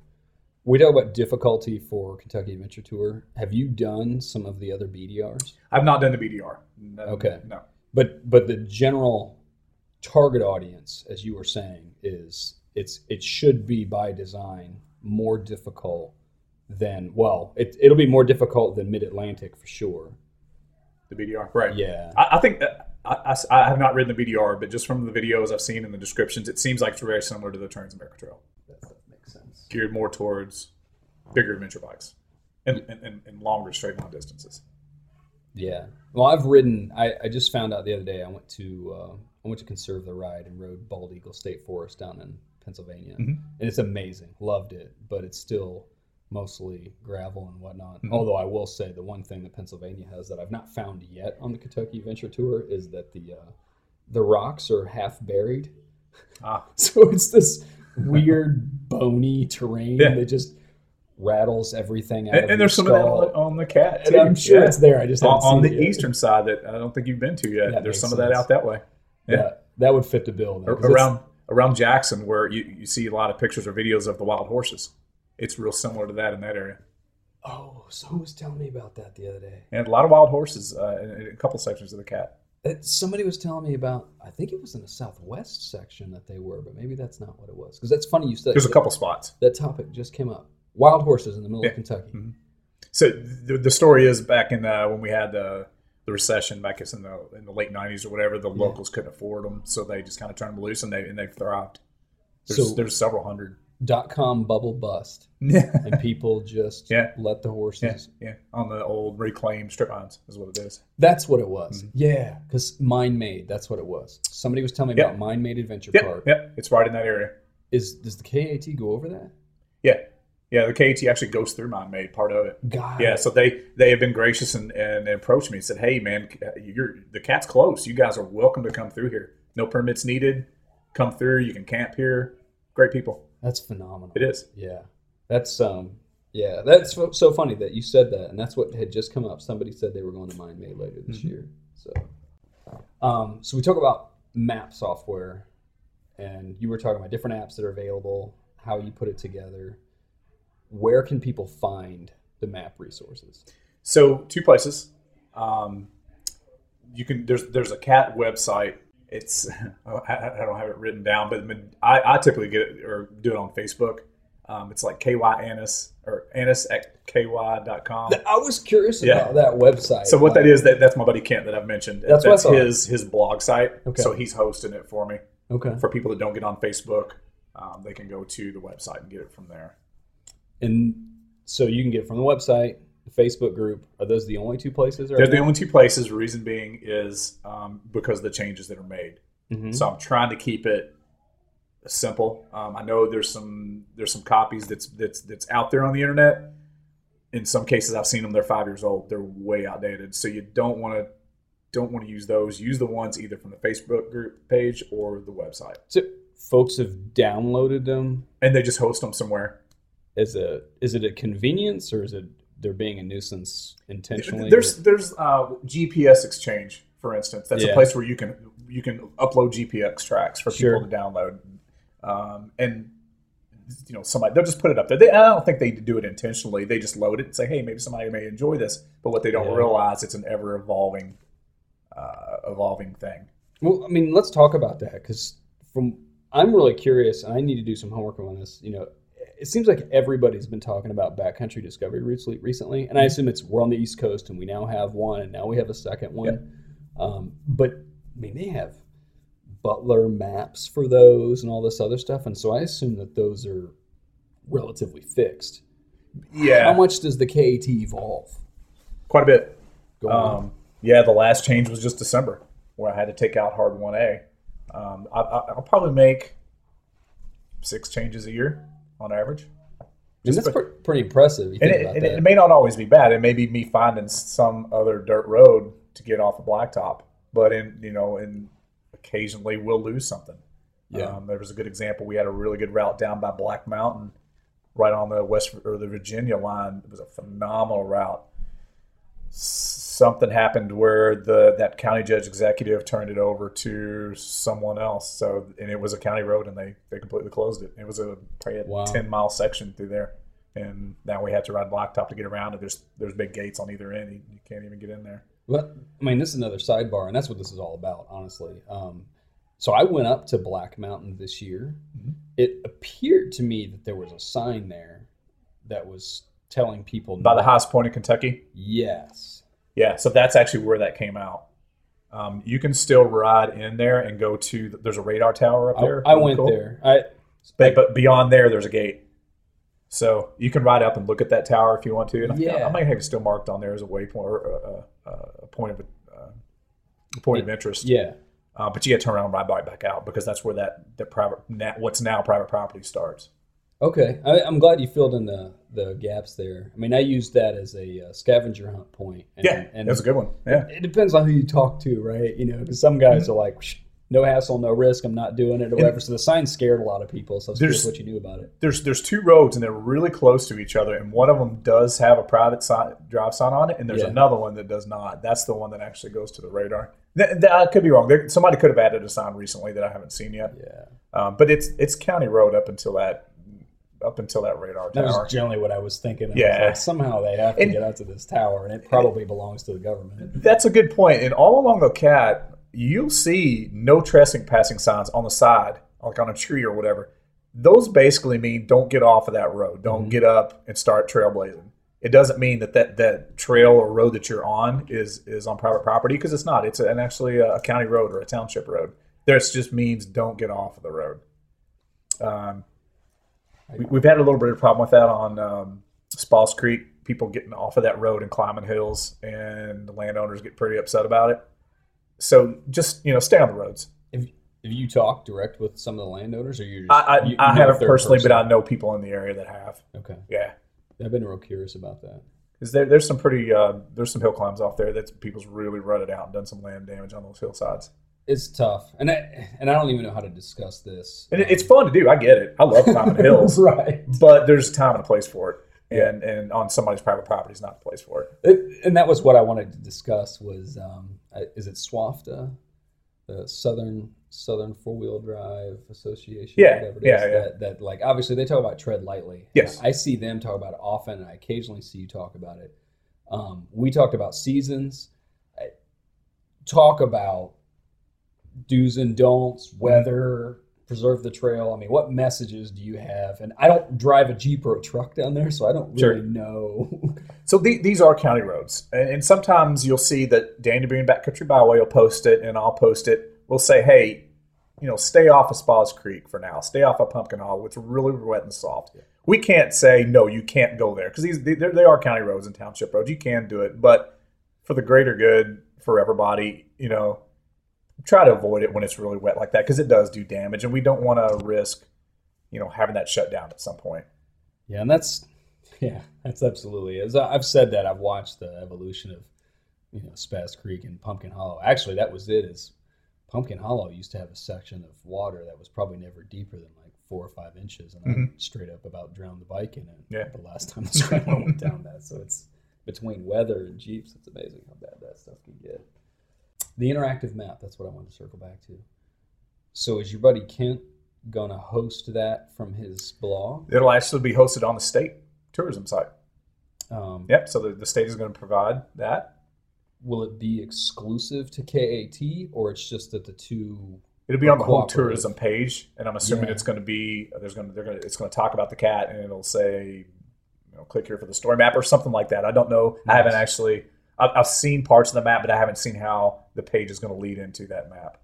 We talk about difficulty for Kentucky Adventure Tour. Have you done some of the other BDRs? I've not done the BDR. No, Okay. No. But but the general target audience, as you were saying, is it's it should be by design more difficult than well, it, it'll be more difficult than Mid Atlantic for sure. The BDR. Right. Yeah. I, I think that I, I, I have not ridden the BDR, but just from the videos I've seen in the descriptions, it seems like it's very similar to the Trans America Trail, That, that makes sense. geared more towards bigger adventure bikes and, and, and, and longer straight line distances. Yeah. Well, I've ridden. I, I just found out the other day. I went to uh, I went to conserve the ride and rode Bald Eagle State Forest down in Pennsylvania, Mhm. and it's amazing. Loved it, but it's still mostly gravel and whatnot. Mhm. Although I will say the one thing that Pennsylvania has that I've not found yet on the Kentucky Adventure Tour is that the uh, the rocks are half buried, Ah, *laughs* so it's this weird *laughs* bony terrain Yeah. that just rattles everything out and, and there's some of that on, the KAT and too. I'm sure Yeah. it's there. I just on, haven't on seen the eastern side that I don't think you've been to yet. That there's some of that out that way. Yeah. Yeah. that would fit the bill. then, Ar- 'cause it's- around around Jackson, where you, you see a lot of pictures or videos of the wild horses. It's real similar to that in that area. Oh, someone was telling me about that the other day. And a lot of wild horses uh, in, a couple sections of the KAT. Uh, Somebody was telling me about. I think it was in the southwest section that they were, but maybe that's not what it was. Because that's funny you said There's a that- couple spots. That topic just came up. Wild horses in the middle Yeah. of Kentucky. Mhm. So the, the story is back in the, when we had the the recession back in the in the late '90s or whatever, the locals couldn't afford them, so they just kind of turned them loose and they and they've thrived. There's So- there's several hundred. Dot com bubble bust, *laughs* Yeah, and people just Yeah. let the horses. yeah, yeah. On the old reclaimed strip mines is what it is. That's what it was. Mm-hmm. Yeah, because Mine Made. That's what it was. Somebody was telling me Yep. about Mine Made Adventure Yep, Park. yep. It's right in that area. Is does the KAT go over that? Yeah, Yeah, the KAT actually goes through mine made part of it. God. Yeah, so they they have been gracious and, and approached me and said, "Hey, man, uh, you're the KAT's close. You guys are welcome to come through here. No permits needed. Come through. You can camp here. Great people. That's phenomenal. It is. Yeah, that's um, yeah, that's so- funny that you said that, and that's what had just come up. Somebody said they were going to Mine Made later this Mhm. year. So, um, so we talk about map software, and you were talking about different apps that are available, how you put it together. Where can people find the map resources? So two places. Um, you can there's there's a KAT website. It's *laughs* I, I don't have it written down, but I, I typically get it or do it on Facebook. Um, it's like ky annis or annis at ky.com. I was curious Yeah. about that website. So what that Like- is that that's my buddy Kent that I've mentioned. That's what his his blog site. Okay. So he's hosting it for me. Okay. For people that don't get on Facebook, um, they can go to the website and get it from there. And so you can get it from the website, the Facebook group. Are those the only two places? They're the only two places. Reason being is um, because of the changes that are made. Mhm. So I'm trying to keep it simple. Um, I know there's some there's some copies that's that's that's out there on the internet. In some cases, I've seen them. They're five years old. They're way outdated. So you don't want to don't want to use those. Use the ones either from the Facebook group page or the website, So folks have downloaded them and they just host them somewhere. Is a is it a convenience or is it they're being a nuisance intentionally? There's there's uh, GPS exchange, for instance. That's Yeah. a place where you can you can upload GPX tracks for Sure. people to download, um, and you know somebody they'll just put it up there. They, I don't think they do it intentionally. They just load it and say, hey, maybe somebody may enjoy this. But what they don't Yeah. realize it's an ever evolving uh, evolving thing. Well, I mean, let's talk about that because from I'm really curious, and I need to do some homework on this. You know, it seems like everybody's been talking about backcountry discovery routes recently, and I assume it's we're on the East Coast, and we now have one, and now we have a second one. Um, but I mean, they have Butler maps for those and all this other stuff, and so I assume that those are relatively fixed. Yeah, How much does the KAT evolve? quite a bit. Go on. Um, yeah, the last change was just December, where I had to take out hard one A. Um, I, I, I'll probably make six changes a year on average. and that's pre- pretty impressive. You And, it, and it may not always be bad. It may be me finding some other dirt road to get off a blacktop, but in you know, and occasionally we'll lose something. Yeah. Um, there was a good example. We had a really good route down by Black Mountain, right on the West or the Virginia line. It was a phenomenal route. S- Something happened where the that county judge executive turned it over to someone else. So and it was a county road, and they they completely closed it. It was a probably a Wow. ten mile section through there, and now we have to ride blacktop to get around it. There's there's big gates on either end. You, you can't even get in there. But I mean, this is another sidebar, and that's what this is all about, honestly. Um, so I went up to Black Mountain this year. Mhm. It appeared to me that there was a sign there that was telling people By the highest point in Kentucky. Yes. Yeah, so that's actually where that came out. Um, you can still ride in there and go to. There's a radar tower up there. I went Cool. there. I but, but beyond there, there's a gate. So you can ride up and look at that tower if you want to. And I, Yeah. I might have it still marked on there as a waypoint or a, a, a point of uh, a point of interest. yeah. Uh, but you got to turn around and ride right back out because that's where that the private na- what's now private property starts. Okay. I, I'm glad you filled in the the gaps there. I mean, I used that as a uh, scavenger hunt point. And, Yeah, and that's a good one. Yeah, it depends on who you talk to, right? You know, because some guys are like, no hassle, no risk. I'm not doing it or whatever. So the sign scared a lot of people. So There's- what you knew about it. there's there's two roads and they're really close to each other, and one of them does have a private sign, drive sign on it, and there's Yeah. another one that does not. That's the one that actually goes to the radar. Th- th- I could be wrong. There, somebody could have added a sign recently that I haven't seen yet, Yeah. um, but it's it's county road up until that up until that radar tower. That was generally what I was thinking. Of. Yeah. Like, somehow they have to And- get out to this tower, and it probably belongs to the government. That's a good point. And all along the KAT, you'll see no trespassing passing signs on the side, like on a tree or whatever. Those basically mean don't get off of that road. Don't Mhm. get up and start trailblazing. It doesn't mean that that, that trail or road that you're on is is on private property because it's not. It's an actually a, county road or a township road. This just means don't get off of the road. Um, we, we've had a little bit of problem with that on um, Spaas Creek. People getting off of that road and climbing hills, and the landowners get pretty upset about it. So just you know, stay on the roads. Have Have you talked direct with some of the landowners, or you're just, I, I, you, I haven't personally, but? I know people in the area that have. okay. Yeah, I've been real curious about that. because there, there's some pretty uh, there's some hill climbs off there that people's really rutted out and done some land damage on those hillsides. It's tough, and I and I don't even know how to discuss this. And it's fun to do. I get it. I love climbing *laughs* hills, right? but there's time and a place for it. And and on somebody's private property is not the place for it. It, and that was what I wanted to discuss. Was um, is it SWAFTA, the Southern Southern Four Wheel Drive Association? Yeah, whatever it yeah, yeah. That, that like obviously they talk about tread lightly. Yes. I see them talk about it often, and I occasionally see you talk about it. Um, we talked about seasons. I, talk about do's and don'ts, mm-hmm. weather, preserve the trail. I mean, what messages do you have? And I don't drive a Jeep or a truck down there, so I don't Sure. really know. *laughs* So the, these are county roads, and, and sometimes you'll see that Danny Boone Backcountry Byway will post it, and I'll post it. We'll say, hey, you know, stay off of Spaas Creek for now. Stay off of Pumpkin Hollow. It's really wet and soft. We can't say no, you can't go there because these they, they are county roads and township roads. You can do it, but for the greater good for everybody, you know, try to avoid it when it's really wet like that because it does do damage, and we don't want to risk, you know, having that shut down at some point. Yeah, and that's *laughs* yeah, that's absolutely. As I've said that, I've watched the evolution of you know Spaas Creek and Pumpkin Hollow. Actually, that was it. Is Pumpkin Hollow used to have a section of water that was probably never deeper than like four or five inches, and mm-hmm. I straight up about drowned the bike in it. Yeah. the last time the *laughs* scrambler went down that. So it's between weather and jeeps. It's amazing how bad that stuff can get. The interactive map. That's what I wanted to circle back to. So is your buddy Kent gonna host that from his blog? It'll actually be hosted on the state tourism site. Um, Yep. So the, the state is going to provide that. will it be exclusive to KAT or it's just that the two It'll be on the whole tourism page, and I'm assuming Yeah. it's going to be there's going to they're going to it's going to talk about the KAT, and it'll say, you know, click here for the story map or something like that. I don't know. I haven't actually. I've, I've seen parts of the map, but I haven't seen how the page is going to lead into that map.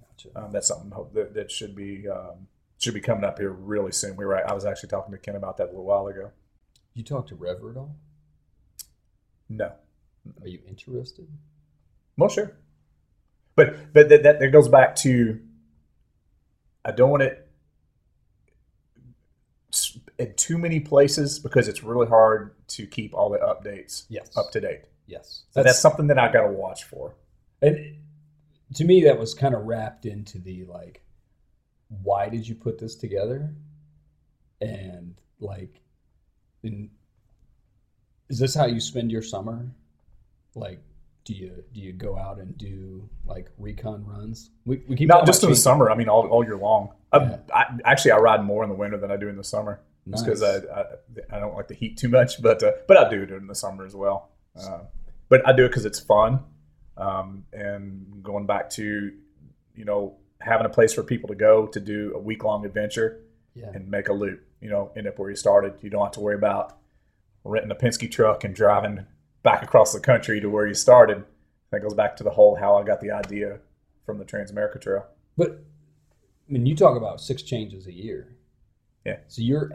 Gotcha. Um, that's something that, that should be um, should be coming up here really soon. We were I was actually talking to Ken about that a little while ago. you talked to Rever at all? No, Are you interested? Well, sure, but but that, that that goes back to I don't want it in too many places because it's really hard to keep all the updates Yes. up to date. Yes. So that's, something that I got to watch for. and to me that was kind of wrapped into the like why did you put this together? And like in, is this how you spend your summer? Like do you do you go out and do like recon runs? We, we keep Not just in the summer. I mean, all, all year long. Yeah. I, actually, I ride more in the winter than I do in the summer, just because I, I I don't like the heat too much. But uh, but I do in the summer as well. Uh, but I do it because it's fun, um, and going back to you know having a place for people to go to do a week long adventure yeah. and make a loop. You know, end up where you started. You don't have to worry about renting a Penske truck and driving back across the country to where you started. That goes back to the whole how I got the idea from the Transamerica Trail. But I mean, you talk about six changes a year. Yeah. So you're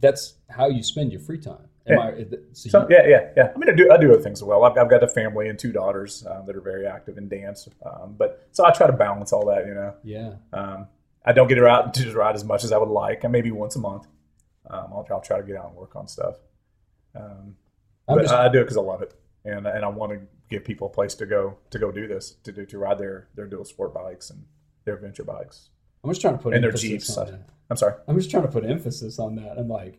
that's how you spend your free time. Am Yeah. I? So, So you, yeah, yeah, yeah. I mean, I do I do other things as well. I've, I've got a family and two daughters um, that are very active in dance. Um, but so I try to balance all that. You know, yeah. um, I don't get her out to ride as much as I would like. And maybe once a month, um, I'll, I'll try to get out and work on stuff. But just, I do it because I love it, and and I want to give people a place to go to go do this to do to ride their their dual sport bikes and their adventure bikes. I'm just trying to put and their emphasis Jeeps. on that. I'm sorry. I'm just trying to put emphasis on that. I'm like,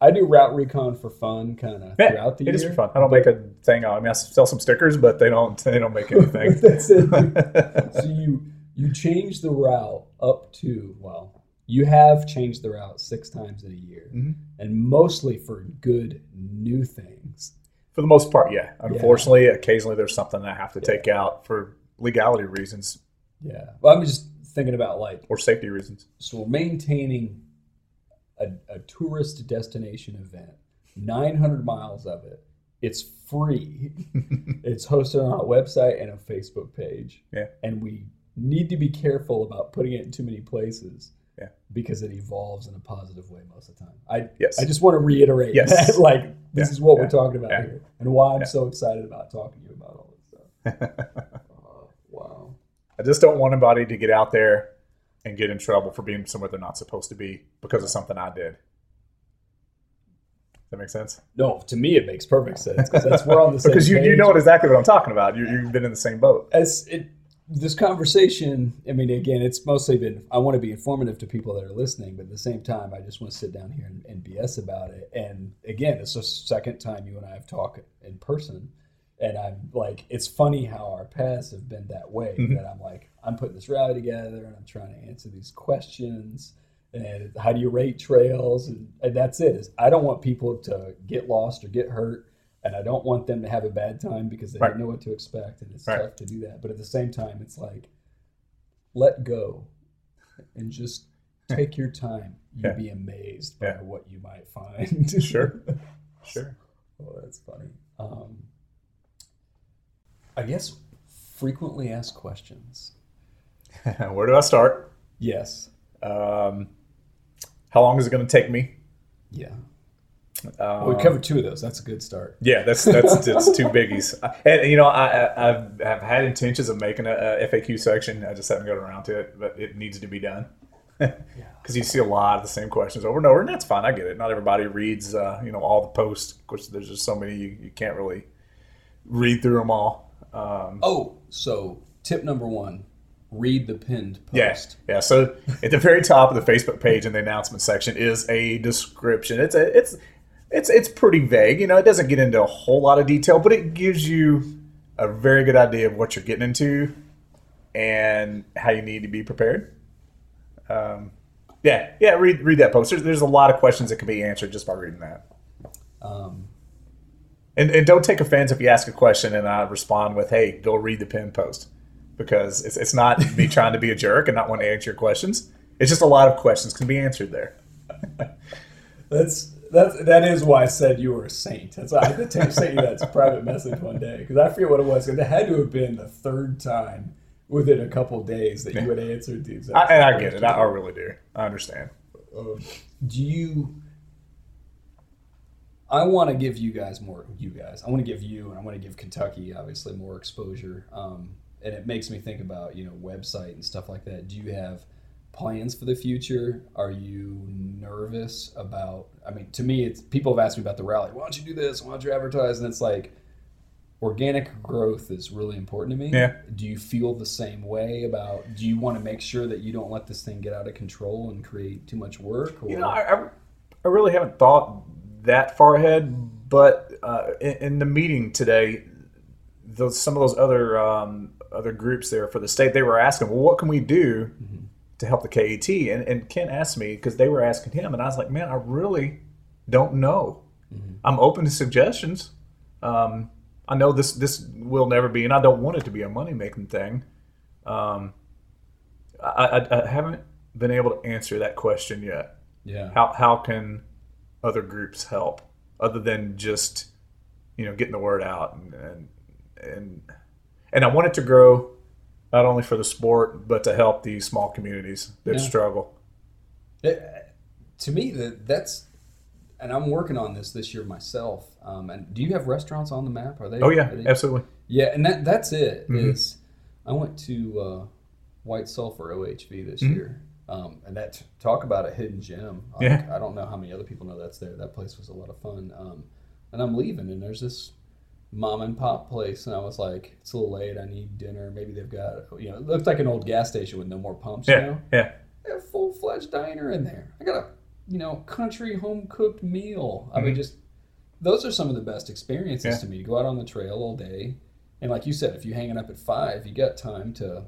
I do route recon for fun, kind of Yeah, throughout the it year. is for fun. I don't make a thing. out- I mean, I sell some stickers, but they don't they don't make anything. *laughs* That's it. *laughs* so you you change the route up to well, you have changed the route six times in a year, Mhm. and mostly for good new things. For the most part, yeah. Unfortunately, occasionally there's something I have to take out for legality reasons Yeah. Well, I'm just thinking about like or safety reasons. so we're maintaining a, a tourist destination event, 900 miles of it. It's free. *laughs* it's hosted on our website and a Facebook page. Yeah. And we need to be careful about putting it in too many places. Yeah. Because it evolves in a positive way most of the time. I Yes. I just want to reiterate Yes. that. *laughs* Like this Yeah. is what we're talking about Yeah. here, and why I'm Yeah. so excited about talking to you about all this stuff. Oh, *laughs* wow. I just don't want anybody to get out there and get in trouble for being somewhere they're not supposed to be because of something I did. That makes sense? No, to me it makes perfect sense because that's we're on the *laughs* same. because you, you know exactly what I'm talking about. You, you've been in the same boat. as it this conversation i mean again it's mostly been i want to be informative to people that are listening but at the same time i just want to sit down here and, and bs about it and again it's the second time you and i have talked in person and i'm like it's funny how our paths have been that way Mhm. that i'm like i'm putting this rally together and i'm trying to answer these questions and how do you rate trails and, and that's it is i don't want people to get lost or get hurt and I don't want them to have a bad time because they Right. don't know what to expect, and it's Right. tough to do that. But at the same time, it's like let go and just *laughs* take your time. You'd Yeah. be amazed by Yeah. what you might find. *laughs* Sure. Sure. oh, that's funny. Um, I guess frequently asked questions. *laughs* Where do I start? Yes. Um, how long is it going to take me? Yeah. Um, Well, we covered two of those. That's a good start. Yeah, that's that's *laughs* that's two biggies. And you know, I, I've, I've had intentions of making a, a FAQ section. I just haven't got around to it, but it needs to be done *laughs* because you see a lot of the same questions over and over, and that's fine. I get it. Not everybody reads, uh, you know, all the posts. Of course, there's just so many you, you can't really read through them all. Um, Oh, so tip number one: read the pinned Yeah, post. yeah. So at the very top of the Facebook page in the announcement section is a description. It's a it's it's it's pretty vague. You know, it doesn't get into a whole lot of detail, but it gives you a very good idea of what you're getting into and how you need to be prepared. Um, yeah, yeah. Read read that post. There's, there's a lot of questions that can be answered just by reading that. Um, And, and don't take offense if you ask a question and I respond with, "Hey, go read the pin post," because it's, it's not me *laughs* trying to be a jerk and not want to answer your questions. It's just a lot of questions can be answered there. *laughs* That's that's that is why I said you were a saint. That's why I had to send you that private message one day because I forget what it was. It had to have been the third time within a couple days that you had answered the exact. I, and I get it. I, I really do. I understand. Um, do you? I want to give you guys more. You guys, I want to give you, and I want to give Kentucky obviously more exposure. Um, and it makes me think about you know website and stuff like that. Do you have plans for the future? Are you nervous about? I mean, to me, it's people have asked me about the rally. Why don't you do this? Why don't you advertise? And it's like organic growth is really important to me. Yeah. Do you feel the same way about? Do you want to make sure that you don't let this thing get out of control and create too much work? Or, You know, I, I, I really haven't thought that far ahead, but uh, in, in the meeting today, those some of those other um, other groups there for the state, they were asking, well, what can we do to help the KAT? And, and Ken asked me because they were asking him, and I was like, man, I really don't know. I'm open to suggestions. Um, I know this this will never be, and I don't want it to be a money making thing. Um, I, I, I haven't been able to answer that question yet yeah, how how can other groups help other than just you know getting the word out and and and, and I want it to grow not only for the sport but to help these small communities that Yeah. struggle. It- to me that that's, and I'm working on this this year myself. Um, and do you have restaurants on the map? Are they? Oh yeah, they- absolutely. Yeah, and that that's it. Mhm. Is I went to uh, White Sulphur OHV this Mhm. year, um, and that talk about a hidden gem. Like, Yeah. I don't know how many other people know that's there. That place was a lot of fun. Um, and I'm leaving, and there's this mom and pop place, and I was like, it's a little late. I need dinner. Maybe they've got you know, it looked like an old gas station with no more pumps. Yeah, You know? yeah, They have a full fledged diner in there. I got a you know country home cooked meal. I mean, Mhm. just those are some of the best experiences Yeah. to me. To go out on the trail all day, and like you said, if you're hanging up at five, you got time to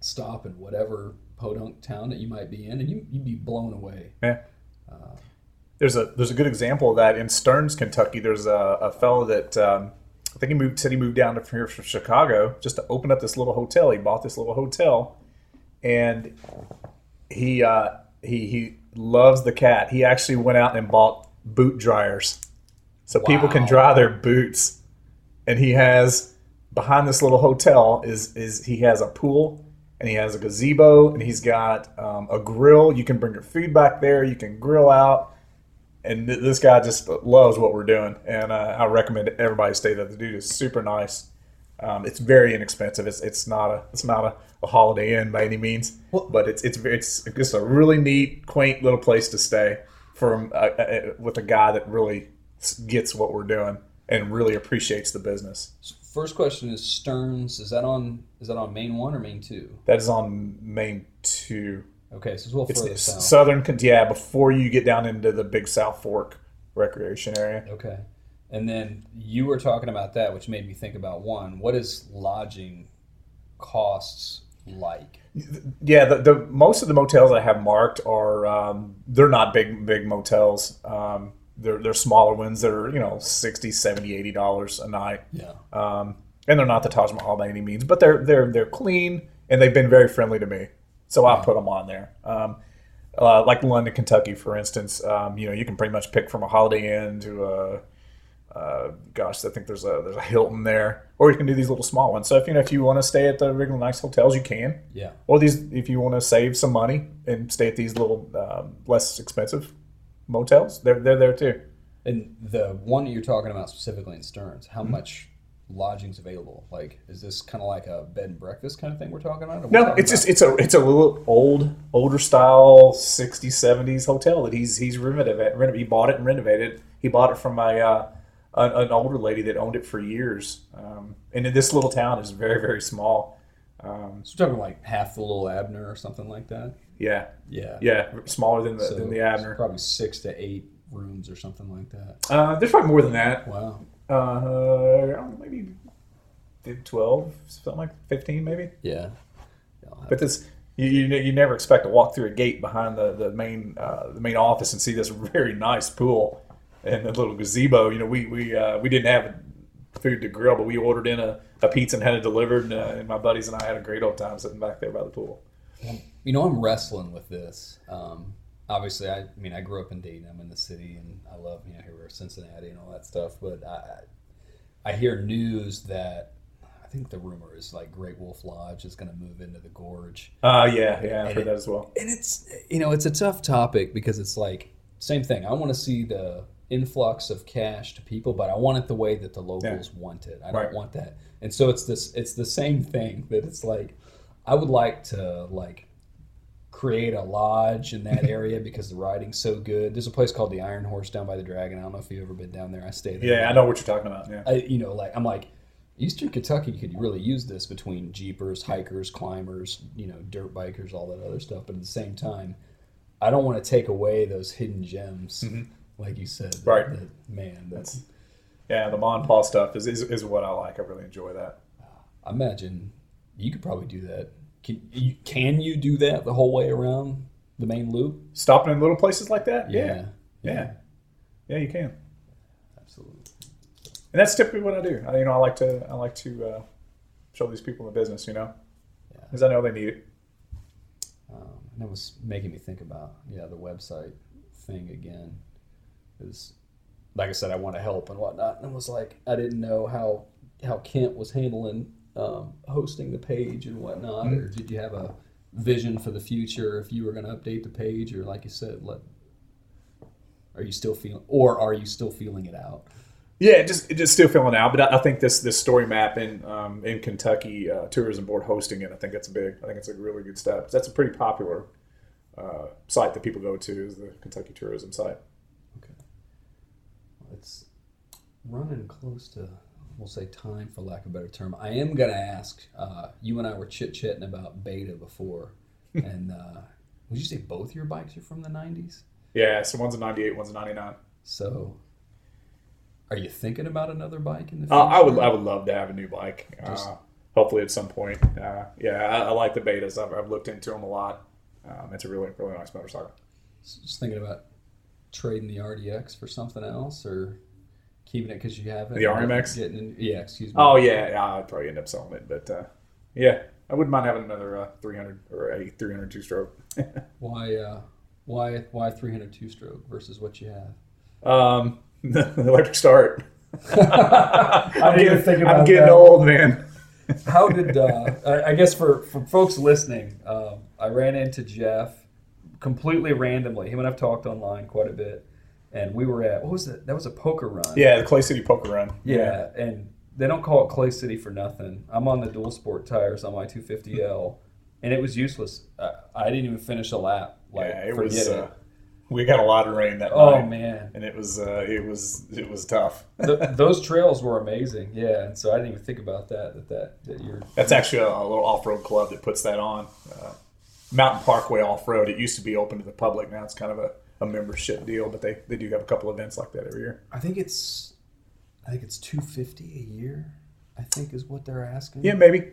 stop in whatever podunk town that you might be in, and you you'd be blown away. yeah. Uh, There's a there's a good example of that in Stearns, Kentucky. There's a, a fellow that um, I think he moved said he moved down to here from Chicago just to open up this little hotel. He bought this little hotel, and he uh, he he loves the KAT. He actually went out and bought boot dryers, so people can dry their boots. And he has behind this little hotel is is he has a pool and he has a gazebo and he's got um, a grill. You can bring your food back there. You can grill out. And th- this guy just loves what we're doing, and uh, I recommend everybody stay there. The dude is super nice. Um, it's very inexpensive. It's it's not a it's not a, a Holiday Inn by any means, Well- but it's it's it's just a really neat, quaint little place to stay from uh, uh, with a guy that really gets what we're doing and really appreciates the business. First question is Stearns. Is that on is that on Main One or Main Two? That is on Main Two. Okay, so it's a little It's further it's south. southern, yeah, before you get down into the big South Fork recreation area. Okay. And then you were talking about that, which made me think about one. What is lodging costs like? Yeah, the, the most of the motels I have marked are um, they're not big big motels. Um, they're they're smaller ones that are you know 60 70 80 dollars a night Yeah. um, and they're not the Taj Mahal by any means but they're they're they're clean and they've been very friendly to me so I put them on there um, uh, like London Kentucky for instance um, you know you can pretty much pick from a Holiday Inn to a uh, gosh, I think there's a there's a Hilton there, or you can do these little small ones. So if you know if you want to stay at the regular nice hotels, you can. Yeah. Or these, if you want to save some money and stay at these little um, less expensive motels, they're they're there too. And the one that you're talking about specifically in Stearns, how much lodging's available? Like, is this kind of like a bed and breakfast kind of thing we're talking about? No, talking it's just it's a it's a little old older style 60s 70s hotel that he's he's renovated. renov- He bought it and renovated. He bought it from a uh, an, an older lady that owned it for years. Um, and in this little town is very very small. Um, So we're talking like half the little Abner or something like that. yeah, Yeah. yeah, smaller than the So than the Abner. Probably six to eight rooms or something like that. Uh, there's probably more than that. Wow. Uh, know, maybe 12, something like 15 maybe. Yeah. Yeah, I'll have But this, you, you, you never expect to walk through a gate behind the, the main uh, the main office and see this *laughs* very nice pool and a little gazebo. You know, we we uh, we didn't have food to grill, but we ordered in a, a pizza and had it delivered, and, uh, and my buddies and I had a great old time sitting back there by the pool. You know, I'm wrestling with this. Um, obviously, I, I mean, I grew up in Dayton. I'm in the city, and I love you know here we're Cincinnati and all that stuff. But I, I hear news that I think the rumor is like Great Wolf Lodge is going to move into the gorge, Uh, yeah, yeah, I've heard that as well. and it's you know it's a tough topic because it's like same thing. I want to see the influx of cash to people, but I want it the way that the locals want it. I don't want that. And so it's this it's the same thing that it's like I would like to like create a lodge in that area *laughs* because the riding's so good. There's a place called the Iron Horse down by the Dragon. I don't know if you've ever been down there. I stay there. Yeah, I know what you're talking about. Yeah, I, you know, like I'm like, Eastern Kentucky could really use this between jeepers, hikers, climbers, you know, dirt bikers, all that other stuff. But at the same time, I don't want to take away those hidden gems, like you said. that- Mm-hmm. Right. that- man, that's. yeah. The Mon stuff is, is is what I like. I really enjoy that. I imagine you could probably do that. Can you, can you do that the whole way around the main loop? Stopping in little places like that. Yeah, yeah, yeah, yeah. You can. absolutely. and that's typically what I do. I, you know, I like to I like to uh, show these people the business, you know, Yeah. because I know they need it. Um, and it was making me think about yeah the website thing again. Is like I said, I want to help and whatnot, and it was like I didn't know how how Kent was handling um, hosting the page and whatnot, or did you have a vision for the future if you were going to update the page, or like you said, let are you still feeling, or are you still feeling it out? Yeah, just just still feeling out, but I, I think this this story map in um, in Kentucky uh, Tourism Board hosting it. I think it's big. I think it's a really good step. That's a pretty popular uh, site that people go to is the Kentucky Tourism site. It's running close to, we'll say, time for lack of a better term. I am going to ask. Uh, you and I were chit chatting about beta before, *laughs* and uh, would you say both your bikes are from the '90s? Yeah, so one's a '98, one's a '99. So, are you thinking about another bike in the future? Uh, I would I would love to have a new bike. Just- Uh, hopefully at some point. Uh, yeah, I, I like the betas. I've, I've looked into them a lot. Um, it's a really really nice motorcycle. Just thinking about trading the RDX for something else, or keeping it because you have it. The RMX? Getting in, yeah, excuse me. Oh yeah, I'd probably end up selling it, but uh, yeah, I wouldn't mind having another uh, 300 or a 302 stroke. *laughs* Why? Uh, why? Why 302 stroke versus what you have? um, *laughs* the electric start. *laughs* I'm getting, I'm getting that. old, man. How did uh, I, I guess for, for folks listening, um, I ran into Jeff completely randomly. Him and I've talked online quite a bit, and we were at what was it? That was a poker run. Yeah, the Clay City Poker Run. yeah, and they don't call it Clay City for nothing. I'm on the dual sport tires on my 250L, and it was useless. I, I didn't even finish a lap. Like, yeah, it was. it. Uh, we got a lot of rain that oh night, man, and it was uh, it was it was tough. Th *laughs* those trails were amazing. Yeah, and so I didn't even think about that. That that, that you're. That's actually a, a little off road club that puts that on. Uh, Mountain Parkway Off Road. It used to be open to the public. Now it's kind of a, a membership deal, but they, they do have a couple events like that every year. I think it's, I think it's 250 a year. I think is what they're asking. Yeah, maybe.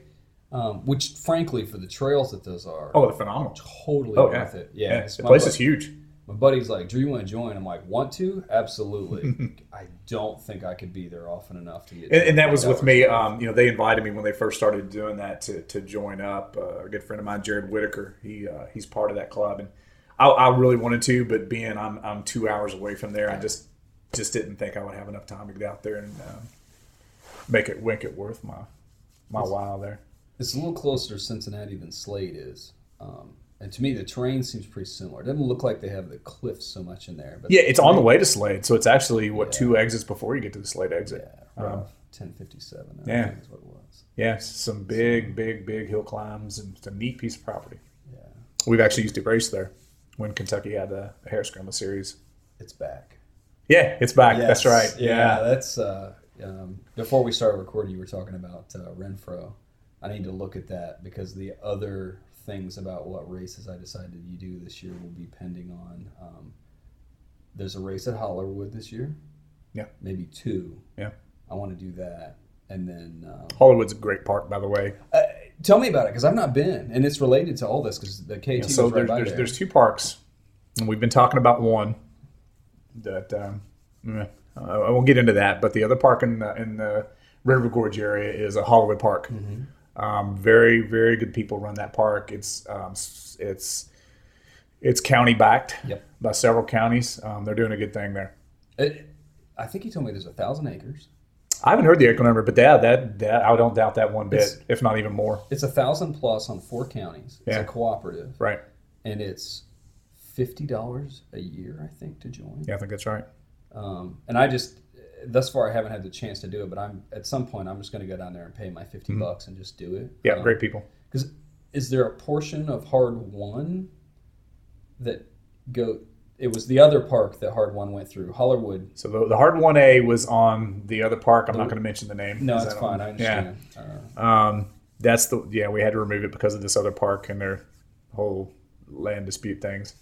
Um, which, frankly, for the trails that those are, Oh, they're phenomenal. totally Oh, yeah. worth it. Yeah, Yeah, the place bu- is huge. My buddy's like, "Do you want to join?" I'm like, "Want to? Absolutely." *laughs* I don't think I could be there often enough to get. And, and that was with me. Um, you know, they invited me when they first started doing that to, to join up. Uh, a good friend of mine, Jared Whitaker, he uh, he's part of that club, and I, I really wanted to, but being I'm I'm two hours away from there, I just just didn't think I would have enough time to get out there and um, make it make it worth my my while there. It's a little closer to Cincinnati than Slade is. Um, and to me, the terrain seems pretty similar. It doesn't look like they have the cliffs so much in there. But Yeah, it's on the way to Slade, so it's actually what Yeah. two exits before you get to the Slade exit. Yeah, Um, 1057. I yeah. think is what it was. Yeah, some big, big, big hill climbs, and it's a neat piece of property. Yeah. We've actually used to race there when Kentucky had the, Hare Scramble series. It's back. Yeah, it's back. That's right. Yeah, Yeah. that's uh, um, before we started recording. You were talking about uh, Renfro. I need to look at that because the other things about what races I decided you do this year will be pending on. Um, there's a race at Hollerwood this year. Yeah. maybe two. Yeah. I want to do that, and then um, Hollerwood's a great park, by the way. uh, tell me about it because I've not been, and it's related to all this because the KT Yeah, so right there's, by there's, there. there's two parks, and we've been talking about one that um, I won't get into that, but the other park in the, in the River Gorge area is a Hollerwood Park. Mm-hmm. Um, very, very good people run that park. It's um, it's it's county backed Yep. by several counties. Um, they're doing a good thing there. It- I think he told me there's a thousand acres. I haven't heard the acre number, but yeah, that that I don't doubt that one bit, It's- if not even more. It's a thousand plus on four counties. It's Yeah. a cooperative. Right? and it's fifty dollars a year, I think, to join. Yeah, I think that's right. Um, and I just thus far I haven't had the chance to do it, but I'm at some point I'm just going to go down there and pay my 50 bucks and just do it. Mm-hmm. Yeah, Um, great people. Because is there a portion of Hard One that go? It was the other park that Hard One went through, Hollerwood. So the, the hard one A was on the other park. I'm not going to mention the name. No, it's fine. I understand. Uh, Um, that's the yeah. We had to remove it because of this other park and their whole land dispute things.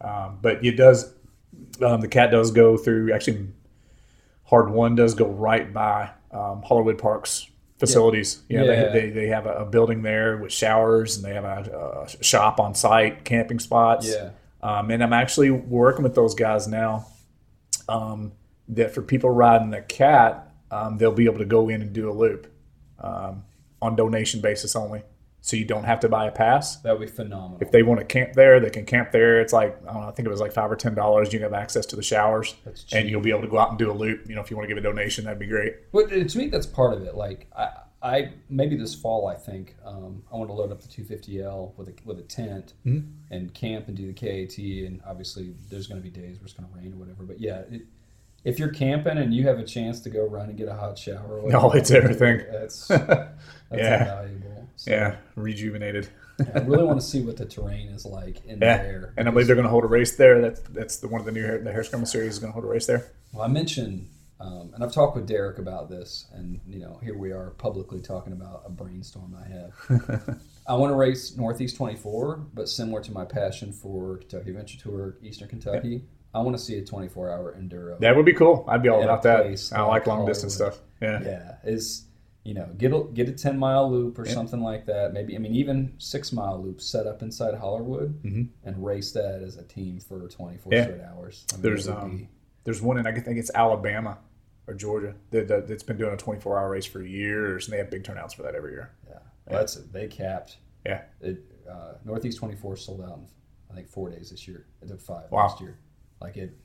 Um, but it does. Um, the KAT does go through. Actually, hard one does go right by um, Hollerwood Park's facilities. Yeah, Yeah. They, they they have a, a building there with showers and they have a, a shop on site, camping spots. yeah. Um, and I'm actually working with those guys now. Um, that for people riding the KAT, um, they'll be able to go in and do a loop um, on donation basis only. So you don't have to buy a pass. That would be phenomenal. If they want to camp there, they can camp there. It's like I don't know. I think it was like five or ten dollars. You have access to the showers, That's cheap. and you'll be able to go out and do a loop. You know, if you want to give a donation, that'd be great. But to me, that's part of it. Like I, I maybe this fall, I think um, I want to load up the 250L with a with a tent Mm-hmm. and camp and do the KAT. And obviously, there's going to be days where it's going to rain or whatever. But yeah, it, if you're camping and you have a chance to go run and get a hot shower, *laughs* or No, it's everything. *laughs* That's that's Yeah. invaluable. So, Yeah, rejuvenated. I really want to see what the terrain is like in Yeah, there. and I believe they're going to hold a race there. That's that's the one of the new hair, the hair scramble series is going to hold a race there. Well, I mentioned, um, and I've talked with Derek about this, and you know, here we are publicly talking about a brainstorm I have. *laughs* I want to race Northeast 24, but similar to my passion for Kentucky Adventure Tour, Eastern Kentucky, I want to see a 24-hour enduro. That would be cool. I'd be all about that. place I like like long distance stuff. Yeah. yeah, is you know, get a get a 10 mile loop or Yeah. something like that. Maybe I mean even six mile loop set up inside Hollerwood Mhm. and race that as a team for 24 Yeah. straight hours. I mean, There's, um, be- There's one in I think it's Alabama or Georgia that, that's been doing a 24 hour race for years, and they have big turnouts for that every year. Yeah, well, that's they capped. Yeah. It uh, Northeast twenty four sold out in I think four days this year. It took five Wow. last year. Like it,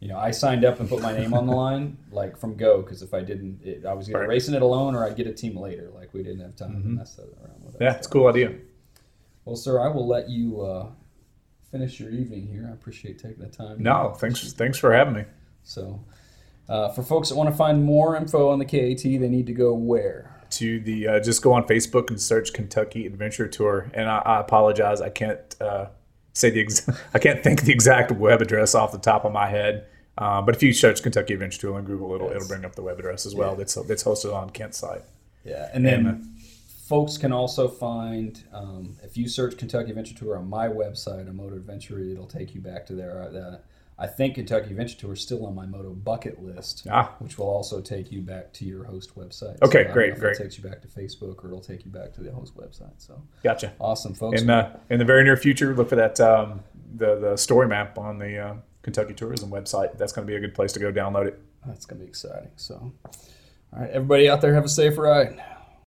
you know, I signed up and put my name on the line *laughs* like from go because if I didn't, it, I was either Right. racing it alone or I'd get a team later. Like we didn't have time to mess that around with. that Yeah, it's a cool idea. Well, sir, I will let you uh, finish your evening here. I appreciate taking the time. No, thanks thanks for having me. So, Uh, for folks that want to find more info on the KAT, they need to go where? To the uh, just go on Facebook and search Kentucky Adventure Tour. And I, I apologize, I can't uh, say the ex- *laughs* I can't think the exact web address off the top of my head. Uh, but if you search Kentucky Adventure Tour on Google, it'll, it'll bring up the web address as well. That's that's hosted on Kent's site. Yeah, and then folks can also find um, if you search Kentucky Adventure Tour on my website, a Moto Adventure, it'll take you back to there. Uh, I think Kentucky Adventure Tour is still on my Moto bucket list, Ah. which will also take you back to your host website. Okay, don't great, great. It takes you back to Facebook, or it'll take you back to the host website. So Gotcha. awesome, folks. In uh, in the very near future, look for that um, the the story map on the uh, Kentucky Tourism website. That's going to be a good place to go download it. That's gonna be exciting. So, all right, everybody out there, have a safe ride.